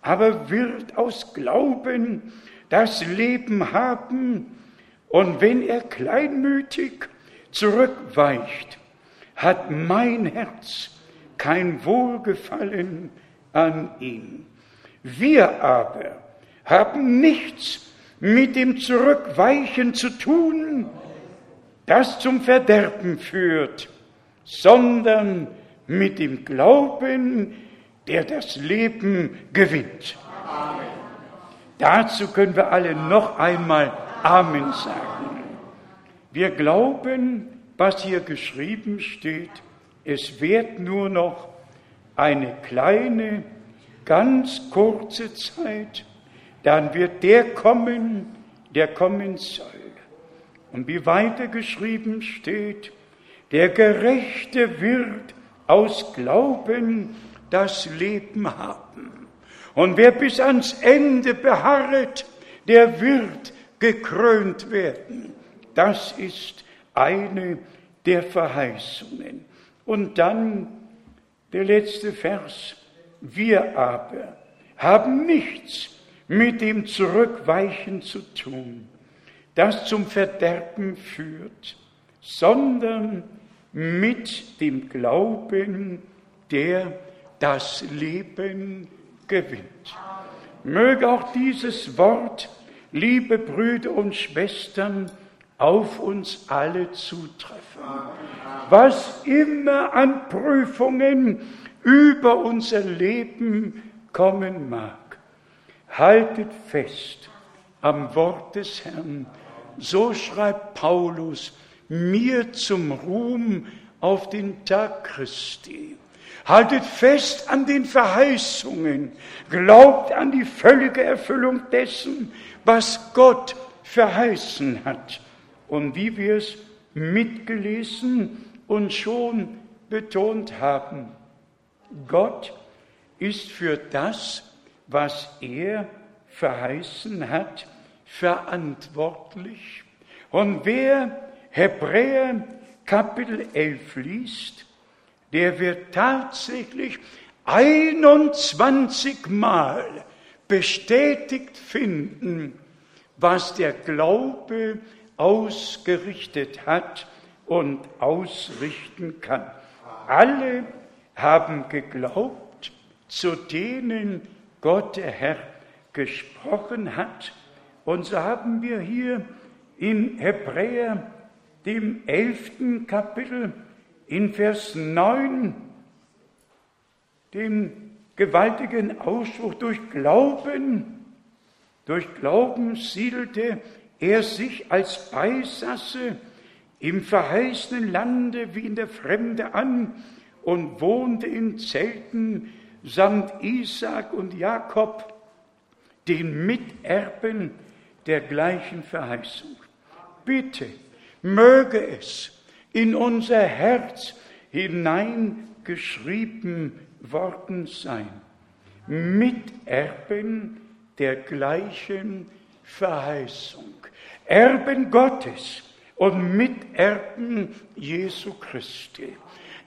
[SPEAKER 1] aber wird aus Glauben das Leben haben, und wenn er kleinmütig zurückweicht, hat mein Herz kein Wohlgefallen an ihm. Wir aber haben nichts mit dem Zurückweichen zu tun, das zum Verderben führt, sondern mit dem Glauben, der das Leben gewinnt. Amen. Dazu können wir alle noch einmal Amen sagen. Wir glauben, was hier geschrieben steht, es wird nur noch eine kleine, ganz kurze Zeit, dann wird der kommen, der kommen soll. Und wie weiter geschrieben steht, der Gerechte wird aus Glauben das Leben haben. Und wer bis ans Ende beharret, der wird gekrönt werden. Das ist eine der Verheißungen. Und dann der letzte Vers. Wir aber haben nichts mit dem Zurückweichen zu tun, das zum Verderben führt, sondern mit dem Glauben, der das Leben gewinnt. Möge auch dieses Wort, liebe Brüder und Schwestern, auf uns alle zutreffen. Was immer an Prüfungen über unser Leben kommen mag, haltet fest am Wort des Herrn. So schreibt Paulus, mir zum Ruhm auf den Tag Christi. Haltet fest an den Verheißungen, glaubt an die völlige Erfüllung dessen, was Gott verheißen hat und wie wir es mitgelesen und schon betont haben. Gott ist für das, was er verheißen hat, verantwortlich. Und wer Hebräer Kapitel 11 liest, der wird tatsächlich 21 Mal bestätigt finden, was der Glaube ausgerichtet hat und ausrichten kann. Alle haben geglaubt, zu denen Gott der Herr gesprochen hat. Und so haben wir hier in Hebräer, dem elften Kapitel, in Vers 9, den gewaltigen Ausspruch, durch Glauben, durch Glauben siedelte er sich als Beisasse im verheißenen Lande wie in der Fremde an und wohnte in Zelten samt Isaak und Jakob, den Miterben der gleichen Verheißung. Bitte, möge es in unser Herz hineingeschrieben worden sein, Miterben der gleichen Verheißung. Erben Gottes und Miterben Jesu Christi.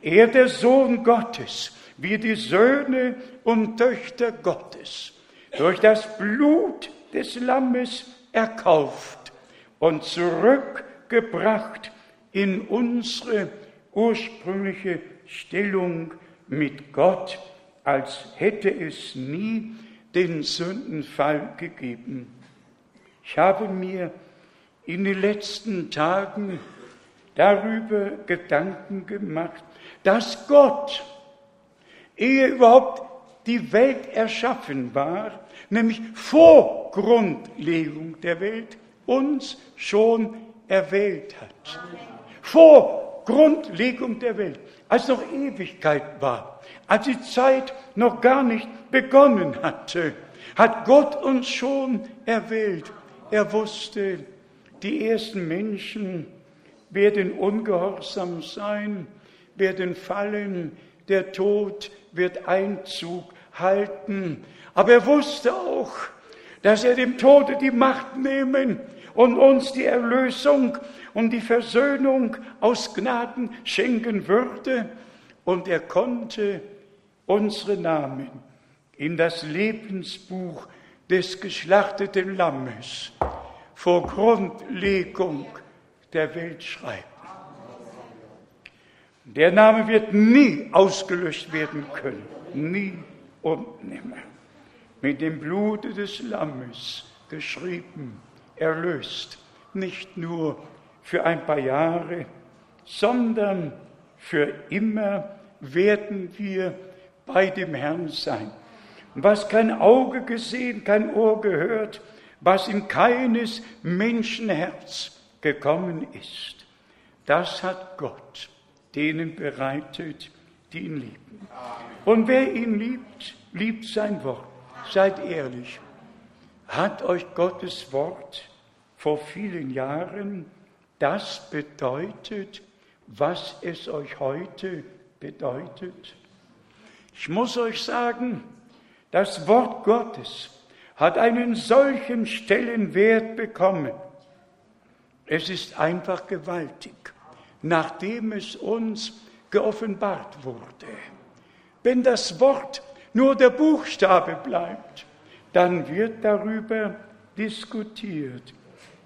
[SPEAKER 1] Er, der Sohn Gottes, wie die Söhne und Töchter Gottes, durch das Blut des Lammes erkauft und zurückgebracht in unsere ursprüngliche Stellung mit Gott, als hätte es nie den Sündenfall gegeben. Ich habe mir in den letzten Tagen darüber Gedanken gemacht, dass Gott, ehe überhaupt die Welt erschaffen war, nämlich vor Grundlegung der Welt, uns schon erwählt hat. Vor Grundlegung der Welt, als noch Ewigkeit war, als die Zeit noch gar nicht begonnen hatte, hat Gott uns schon erwählt. Er wusste, die ersten Menschen werden ungehorsam sein, werden fallen, der Tod wird Einzug halten. Aber er wusste auch, dass er dem Tode die Macht nehmen und uns die Erlösung und die Versöhnung aus Gnaden schenken würde. Und er konnte unsere Namen in das Lebensbuch des geschlachteten Lammes vor Grundlegung der Welt schreiben. Der Name wird nie ausgelöscht werden können, nie und nimmer. Mit dem Blute des Lammes geschrieben, erlöst, nicht nur für ein paar Jahre, sondern für immer werden wir bei dem Herrn sein. Was kein Auge gesehen, kein Ohr gehört, was in keines Menschenherz gekommen ist, das hat Gott denen bereitet, die ihn lieben. Und wer ihn liebt, liebt sein Wort. Seid ehrlich. Hat euch Gottes Wort vor vielen Jahren das bedeutet, was es euch heute bedeutet? Ich muss euch sagen, das Wort Gottes hat einen solchen Stellenwert bekommen. Es ist einfach gewaltig, nachdem es uns geoffenbart wurde. Wenn das Wort nur der Buchstabe bleibt, dann wird darüber diskutiert.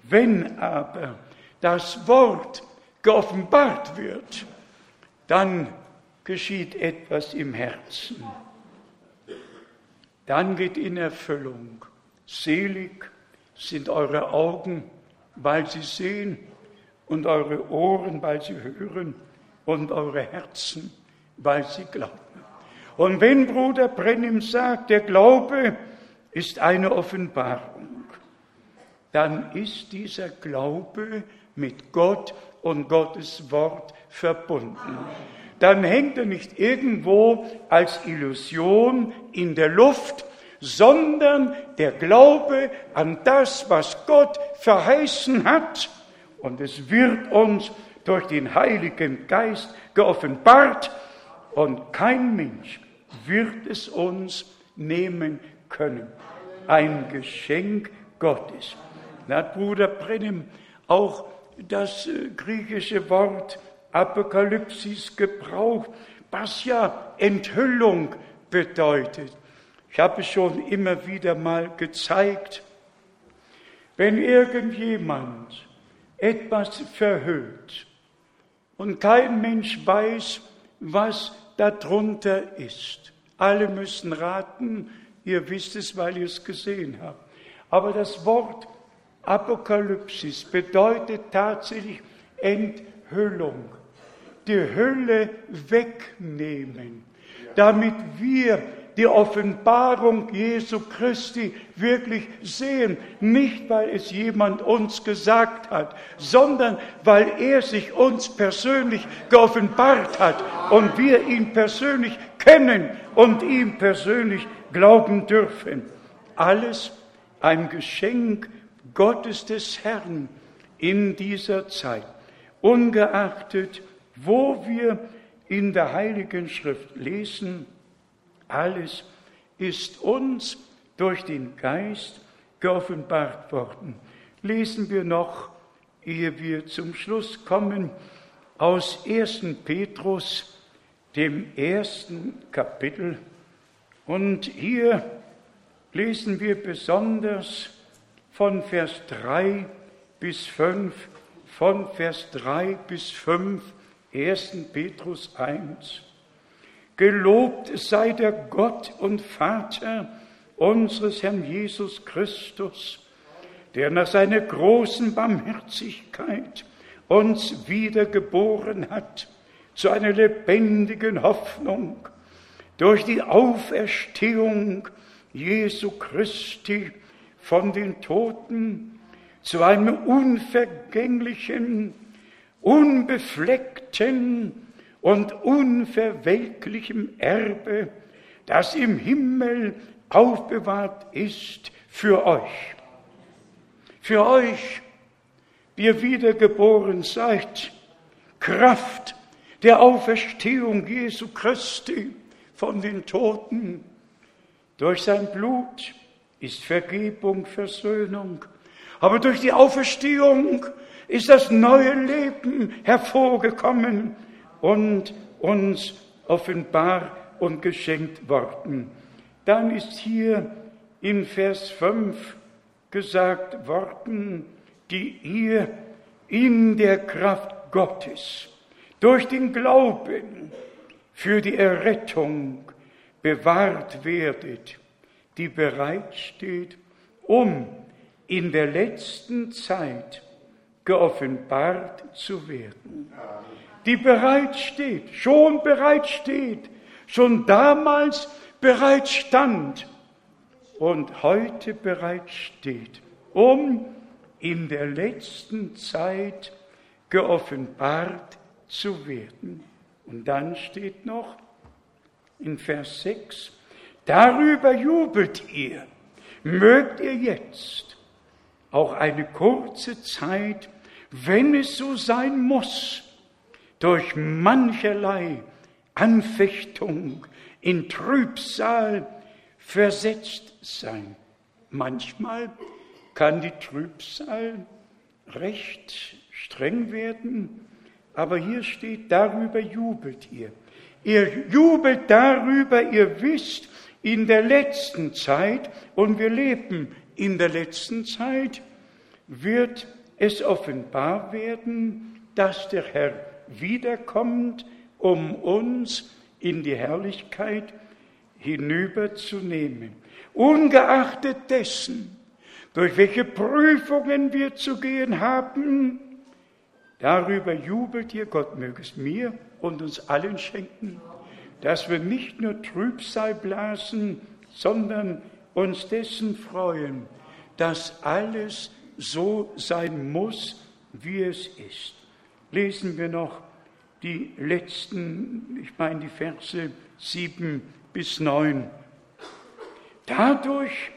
[SPEAKER 1] Wenn aber das Wort geoffenbart wird, dann geschieht etwas im Herzen dann geht in Erfüllung. Selig sind eure Augen, weil sie sehen, und eure Ohren, weil sie hören, und eure Herzen, weil sie glauben. Und wenn Bruder Brennim sagt, der Glaube ist eine Offenbarung, dann ist dieser Glaube mit Gott und Gottes Wort verbunden dann hängt er nicht irgendwo als Illusion in der Luft, sondern der Glaube an das, was Gott verheißen hat. Und es wird uns durch den Heiligen Geist geoffenbart und kein Mensch wird es uns nehmen können. Ein Geschenk Gottes. Da hat Bruder Brennim auch das äh, griechische Wort Apokalypsis gebraucht, was ja Enthüllung bedeutet. Ich habe es schon immer wieder mal gezeigt, wenn irgendjemand etwas verhüllt und kein Mensch weiß, was darunter ist. Alle müssen raten, ihr wisst es, weil ihr es gesehen habt. Aber das Wort Apokalypsis bedeutet tatsächlich Enthüllung die Hülle wegnehmen, damit wir die Offenbarung Jesu Christi wirklich sehen. Nicht, weil es jemand uns gesagt hat, sondern weil er sich uns persönlich geoffenbart hat und wir ihn persönlich kennen und ihm persönlich glauben dürfen. Alles ein Geschenk Gottes des Herrn in dieser Zeit. Ungeachtet wo wir in der Heiligen Schrift lesen, alles ist uns durch den Geist geoffenbart worden. Lesen wir noch, ehe wir zum Schluss kommen, aus 1. Petrus, dem ersten Kapitel. Und hier lesen wir besonders von Vers 3 bis 5, von Vers 3 bis 5 1. Petrus 1. Gelobt sei der Gott und Vater unseres Herrn Jesus Christus, der nach seiner großen Barmherzigkeit uns wiedergeboren hat zu einer lebendigen Hoffnung durch die Auferstehung Jesu Christi von den Toten zu einem unvergänglichen unbefleckten und unverwelklichem Erbe, das im Himmel aufbewahrt ist für euch. Für euch, die ihr wiedergeboren seid, Kraft der Auferstehung Jesu Christi von den Toten. Durch sein Blut ist Vergebung, Versöhnung. Aber durch die Auferstehung ist das neue Leben hervorgekommen und uns offenbar und geschenkt worden. Dann ist hier in Vers 5 gesagt worden, die ihr in der Kraft Gottes durch den Glauben für die Errettung bewahrt werdet, die bereitsteht, um in der letzten Zeit geoffenbart zu werden. Die bereitsteht, schon bereitsteht, schon damals bereitstand und heute bereitsteht, um in der letzten Zeit geoffenbart zu werden. Und dann steht noch in Vers 6, darüber jubelt ihr, mögt ihr jetzt auch eine kurze Zeit, wenn es so sein muss, durch mancherlei Anfechtung in Trübsal versetzt sein. Manchmal kann die Trübsal recht streng werden, aber hier steht, darüber jubelt ihr. Ihr jubelt darüber, ihr wisst, in der letzten Zeit, und wir leben in der letzten Zeit, wird es offenbar werden, dass der Herr wiederkommt, um uns in die Herrlichkeit hinüberzunehmen. Ungeachtet dessen, durch welche Prüfungen wir zu gehen haben, darüber jubelt ihr, Gott möge es mir und uns allen schenken, dass wir nicht nur Trübsal blasen, sondern uns dessen freuen, dass alles so sein muss, wie es ist. Lesen wir noch die letzten, ich meine die Verse 7 bis 9. Dadurch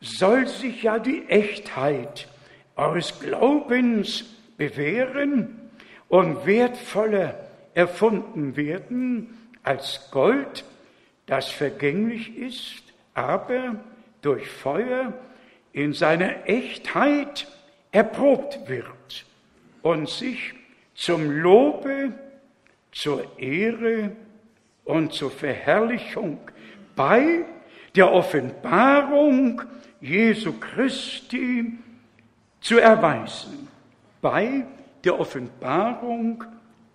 [SPEAKER 1] soll sich ja die Echtheit eures Glaubens bewähren und wertvoller erfunden werden als Gold, das vergänglich ist, aber durch Feuer in seiner Echtheit erprobt wird und sich zum Lobe, zur Ehre und zur Verherrlichung bei der Offenbarung Jesu Christi zu erweisen. Bei der Offenbarung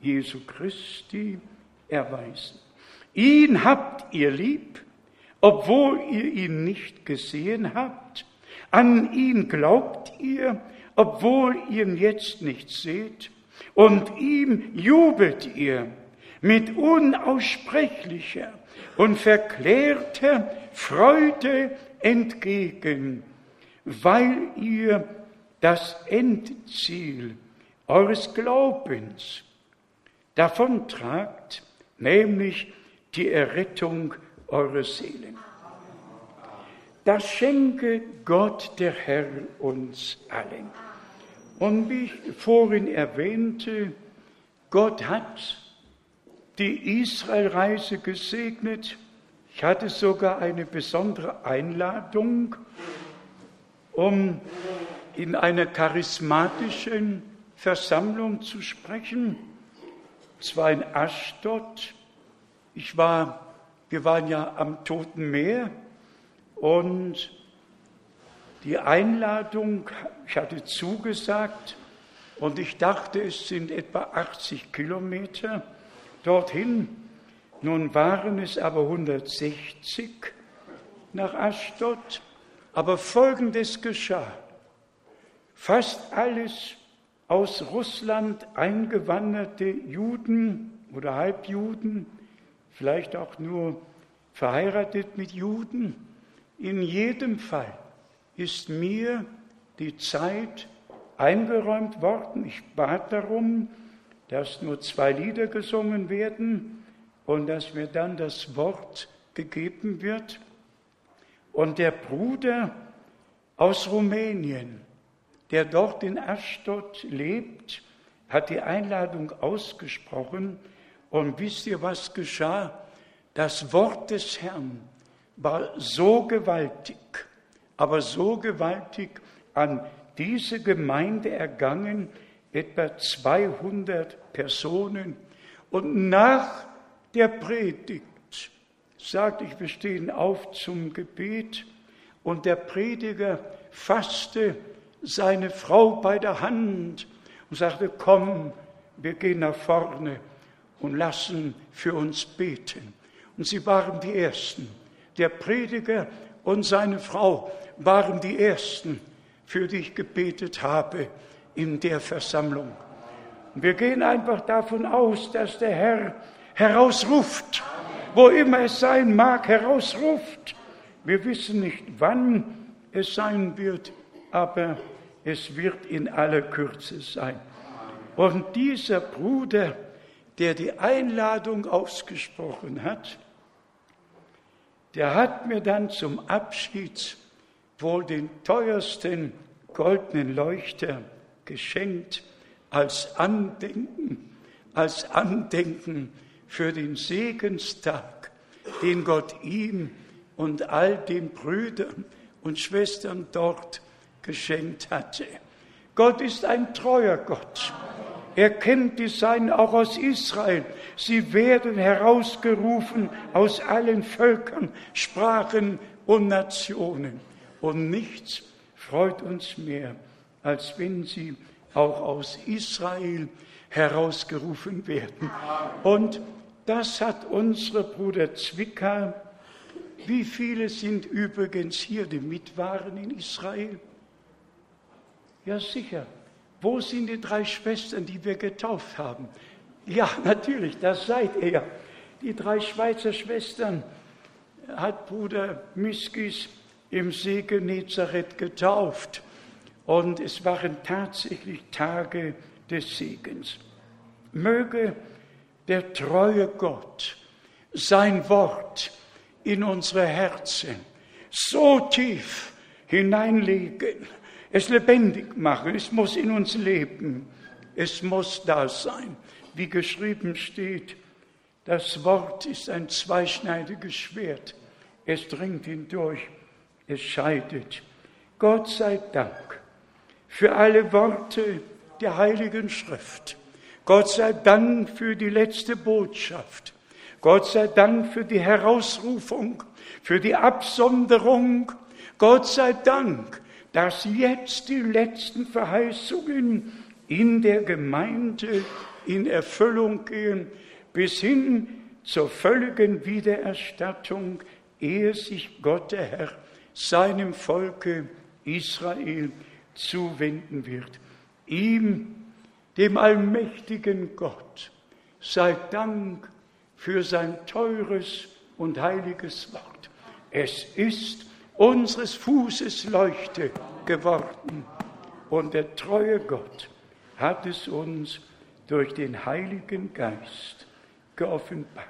[SPEAKER 1] Jesu Christi erweisen. Ihn habt ihr lieb, obwohl ihr ihn nicht gesehen habt. An ihn glaubt ihr, obwohl ihr ihn jetzt nicht seht. Und ihm jubelt ihr mit unaussprechlicher und verklärter Freude entgegen, weil ihr das Endziel eures Glaubens davontragt, nämlich die Errettung eurer Seelen. Das schenke Gott, der Herr, uns allen. Und wie ich vorhin erwähnte, Gott hat die Israelreise gesegnet. Ich hatte sogar eine besondere Einladung, um in einer charismatischen Versammlung zu sprechen. Es war in Aschdod. Ich war, wir waren ja am Toten Meer und die Einladung, ich hatte zugesagt und ich dachte, es sind etwa 80 Kilometer dorthin. Nun waren es aber 160 nach Aschdod. Aber Folgendes geschah. Fast alles aus Russland eingewanderte Juden oder Halbjuden, vielleicht auch nur verheiratet mit Juden, in jedem Fall ist mir die Zeit eingeräumt worden. Ich bat darum, dass nur zwei Lieder gesungen werden und dass mir dann das Wort gegeben wird. Und der Bruder aus Rumänien, der dort in Ashdod lebt, hat die Einladung ausgesprochen. Und wisst ihr, was geschah? Das Wort des Herrn war so gewaltig, aber so gewaltig an diese Gemeinde ergangen, etwa 200 Personen. Und nach der Predigt sagte ich, wir stehen auf zum Gebet und der Prediger fasste seine Frau bei der Hand und sagte, komm, wir gehen nach vorne und lassen für uns beten. Und sie waren die Ersten. Der Prediger und seine Frau waren die Ersten, für die ich gebetet habe in der Versammlung. Wir gehen einfach davon aus, dass der Herr herausruft, wo immer es sein mag, herausruft. Wir wissen nicht, wann es sein wird, aber es wird in aller Kürze sein. Und dieser Bruder, der die Einladung ausgesprochen hat, der hat mir dann zum Abschied wohl den teuersten goldenen Leuchter geschenkt als Andenken, als Andenken für den Segenstag, den Gott ihm und all den Brüdern und Schwestern dort geschenkt hatte. Gott ist ein treuer Gott. Er kennt die Seinen auch aus Israel. Sie werden herausgerufen aus allen Völkern, Sprachen und Nationen. Und nichts freut uns mehr, als wenn sie auch aus Israel herausgerufen werden. Und das hat unsere Bruder Zwickau. Wie viele sind übrigens hier, die mit waren in Israel? Ja, sicher. Wo sind die drei Schwestern, die wir getauft haben? Ja, natürlich, das seid ihr. Die drei Schweizer Schwestern hat Bruder Miskis im See Genezareth getauft. Und es waren tatsächlich Tage des Segens. Möge der treue Gott sein Wort in unsere Herzen so tief hineinlegen, es lebendig machen, es muss in uns leben, es muss da sein. Wie geschrieben steht, das Wort ist ein zweischneidiges Schwert, es dringt hindurch, es scheidet. Gott sei Dank für alle Worte der Heiligen Schrift. Gott sei Dank für die letzte Botschaft. Gott sei Dank für die Herausrufung, für die Absonderung. Gott sei Dank dass jetzt die letzten Verheißungen in der Gemeinde in Erfüllung gehen, bis hin zur völligen Wiedererstattung, ehe sich Gott der Herr seinem Volke Israel zuwenden wird. Ihm, dem allmächtigen Gott, sei Dank für sein teures und heiliges Wort. Es ist unseres Fußes Leuchte geworden. Und der treue Gott hat es uns durch den Heiligen Geist geoffenbart.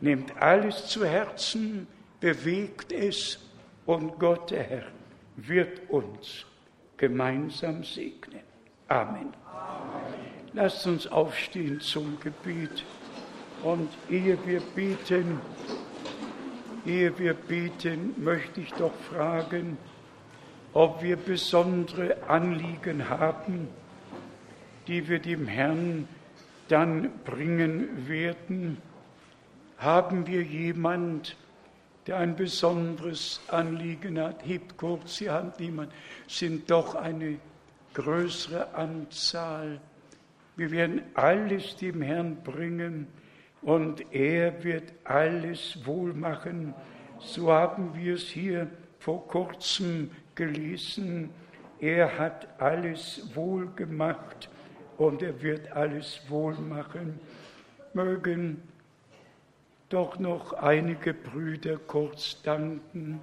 [SPEAKER 1] Nehmt alles zu Herzen, bewegt es und Gott der Herr wird uns gemeinsam segnen. Amen. Amen. Lasst uns aufstehen zum Gebet und ehe wir beten, Ehe wir beten, möchte ich doch fragen, ob wir besondere Anliegen haben, die wir dem Herrn dann bringen werden. Haben wir jemand, der ein besonderes Anliegen hat? Hebt kurz die Hand, niemand. Sind doch eine größere Anzahl. Wir werden alles dem Herrn bringen und er wird alles wohl machen. So haben wir es hier vor kurzem gelesen. Er hat alles wohl gemacht und er wird alles wohl machen. Mögen doch noch einige Brüder kurz danken.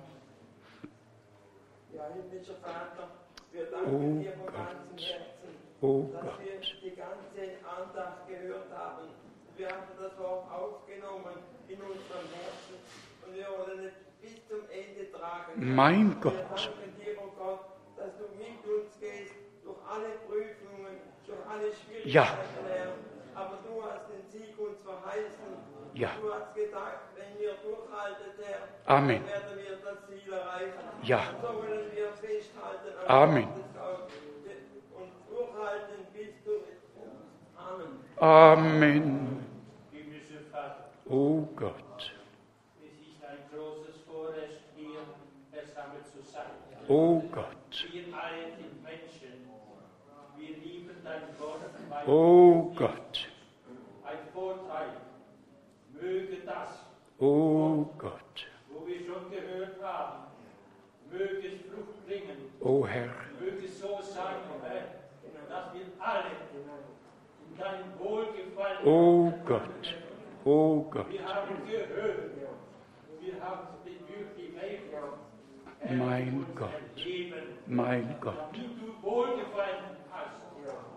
[SPEAKER 1] Ja, himmlischer Vater, wir danken oh dir von Gott. ganzem Herzen Oh
[SPEAKER 2] dass
[SPEAKER 1] Gott.
[SPEAKER 2] wir die ganze Andacht gehört haben. Wir haben das Wort aufgenommen in unserem Herzen und wir wollen es bis zum Ende tragen.
[SPEAKER 1] Mein
[SPEAKER 2] Wir
[SPEAKER 1] Gott.
[SPEAKER 2] danken dir, oh Gott, dass du mit uns gehst durch alle Prüfungen, durch alle Schwierigkeiten, Herr. Aber du hast den Sieg uns verheißen.
[SPEAKER 1] Ja.
[SPEAKER 2] Du hast gesagt, wenn wir durchhalten, Herr,
[SPEAKER 1] Amen.
[SPEAKER 2] werden wir das Ziel erreichen.
[SPEAKER 1] Ja.
[SPEAKER 2] Und so wollen wir festhalten an
[SPEAKER 1] Amen.
[SPEAKER 2] Und durchhalten bis zu Amen.
[SPEAKER 1] Amen.
[SPEAKER 3] Himmlischer Vater,
[SPEAKER 1] Oh Gott.
[SPEAKER 3] es ist ein großes Vorrecht, hier versammelt zu sein.
[SPEAKER 1] Oh Gott.
[SPEAKER 3] Wir alle sind Menschen. Wir lieben dein Wort, weil
[SPEAKER 1] Oh Gott.
[SPEAKER 3] ein Vorteil. Möge das,
[SPEAKER 1] Oh Gott.
[SPEAKER 3] wo wir schon gehört haben, möge es Frucht bringen.
[SPEAKER 1] Oh Herr.
[SPEAKER 3] Möge es so sein, Herr, dass wir alle in deinem Wohlgefallen
[SPEAKER 1] Oh Gott. Oh Gott.
[SPEAKER 3] Wir haben gehört, wir haben die Welt
[SPEAKER 1] Mein Gott. Mein Gott.
[SPEAKER 3] Du wohlgefallen hast, mögest du uns alle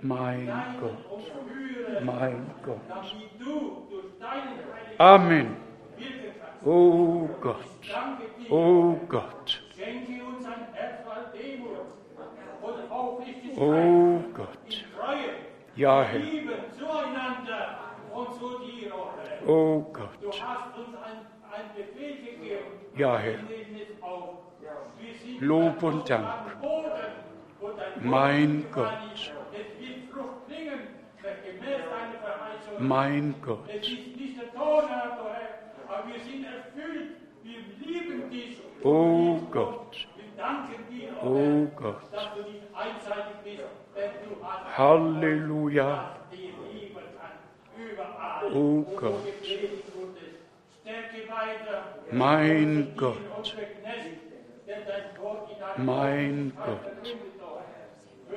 [SPEAKER 1] Mein
[SPEAKER 3] leiten
[SPEAKER 1] Gott.
[SPEAKER 3] und führen,
[SPEAKER 1] Mein Gott.
[SPEAKER 3] damit du durch deinen Heiligen
[SPEAKER 1] Amen. Oh Gott. Oh Gott.
[SPEAKER 3] uns
[SPEAKER 1] Oh Gott. Ja, Herr.
[SPEAKER 3] Liebe zueinander und zu dir, oh Herr.
[SPEAKER 1] Oh
[SPEAKER 3] Du
[SPEAKER 1] Gott.
[SPEAKER 3] hast uns ein, ein Befehl gegeben.
[SPEAKER 1] Ja, Herr. Lob und Dank. Mein Gott.
[SPEAKER 3] Nicht der Tonart, oh
[SPEAKER 1] Gott.
[SPEAKER 3] dir, oh,
[SPEAKER 1] Gott. Halleluja.
[SPEAKER 3] Überall.
[SPEAKER 1] Oh Gott. Mein Gott. Mein Gott.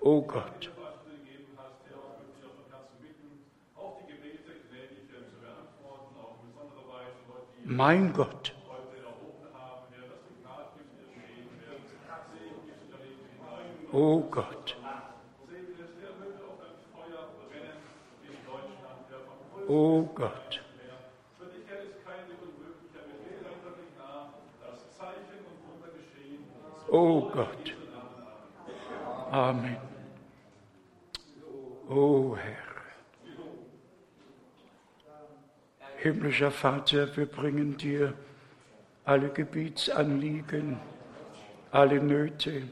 [SPEAKER 1] Oh Gott. Mein Gott. Oh Gott. Oh Gott. Oh Gott. Amen. Oh Herr. Himmlischer Vater, wir bringen dir alle Gebietsanliegen, alle Nöte.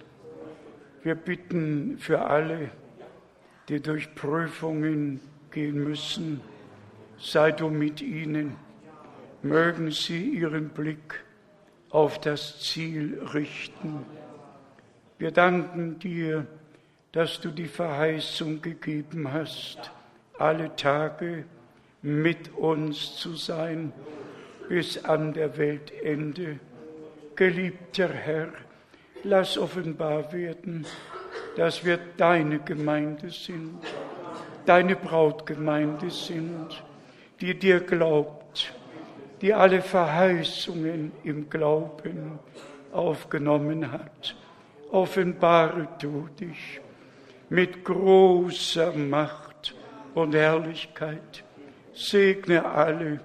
[SPEAKER 1] Wir bitten für alle, die durch Prüfungen gehen müssen, sei du mit ihnen. Mögen sie ihren Blick auf das Ziel richten. Wir danken dir, dass du die Verheißung gegeben hast, alle Tage mit uns zu sein bis an der Weltende. Geliebter Herr, lass offenbar werden, dass wir deine Gemeinde sind, deine Brautgemeinde sind, die dir glaubt, die alle Verheißungen im Glauben aufgenommen hat. Offenbare du dich mit großer Macht und Herrlichkeit. Segne alle,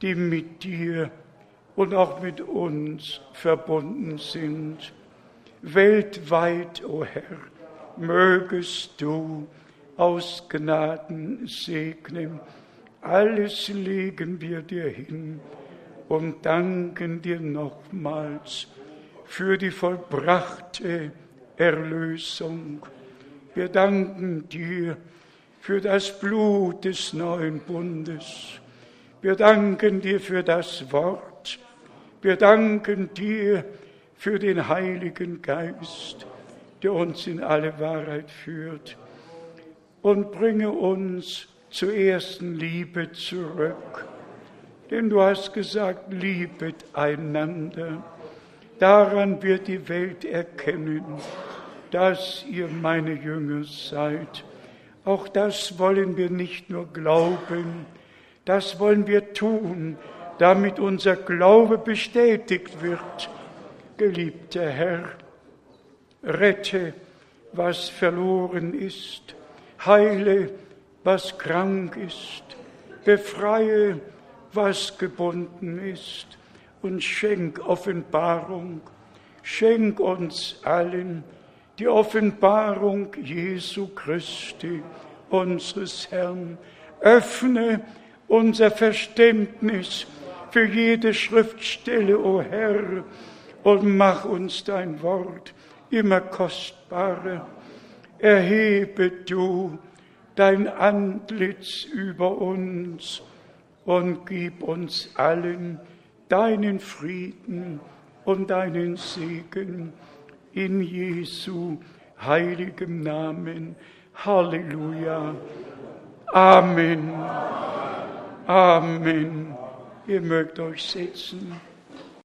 [SPEAKER 1] die mit dir und auch mit uns verbunden sind. Weltweit, o oh Herr, mögest du aus Gnaden segnen. Alles legen wir dir hin und danken dir nochmals für die vollbrachte Erlösung. Wir danken dir für das Blut des neuen Bundes. Wir danken dir für das Wort. Wir danken dir für den Heiligen Geist, der uns in alle Wahrheit führt. Und bringe uns zur ersten Liebe zurück. Denn du hast gesagt, liebet einander. Daran wird die Welt erkennen, dass ihr meine Jünger seid. Auch das wollen wir nicht nur glauben, das wollen wir tun, damit unser Glaube bestätigt wird. Geliebter Herr, rette, was verloren ist, heile, was krank ist, befreie, was gebunden ist und schenk Offenbarung, schenk uns allen die Offenbarung Jesu Christi, unseres Herrn. Öffne unser Verständnis für jede Schriftstelle, o Herr, und mach uns dein Wort immer kostbarer. Erhebe du dein Antlitz über uns und gib uns allen deinen Frieden und deinen Segen in Jesu heiligem Namen. Halleluja. Amen. Amen. Ihr mögt euch setzen.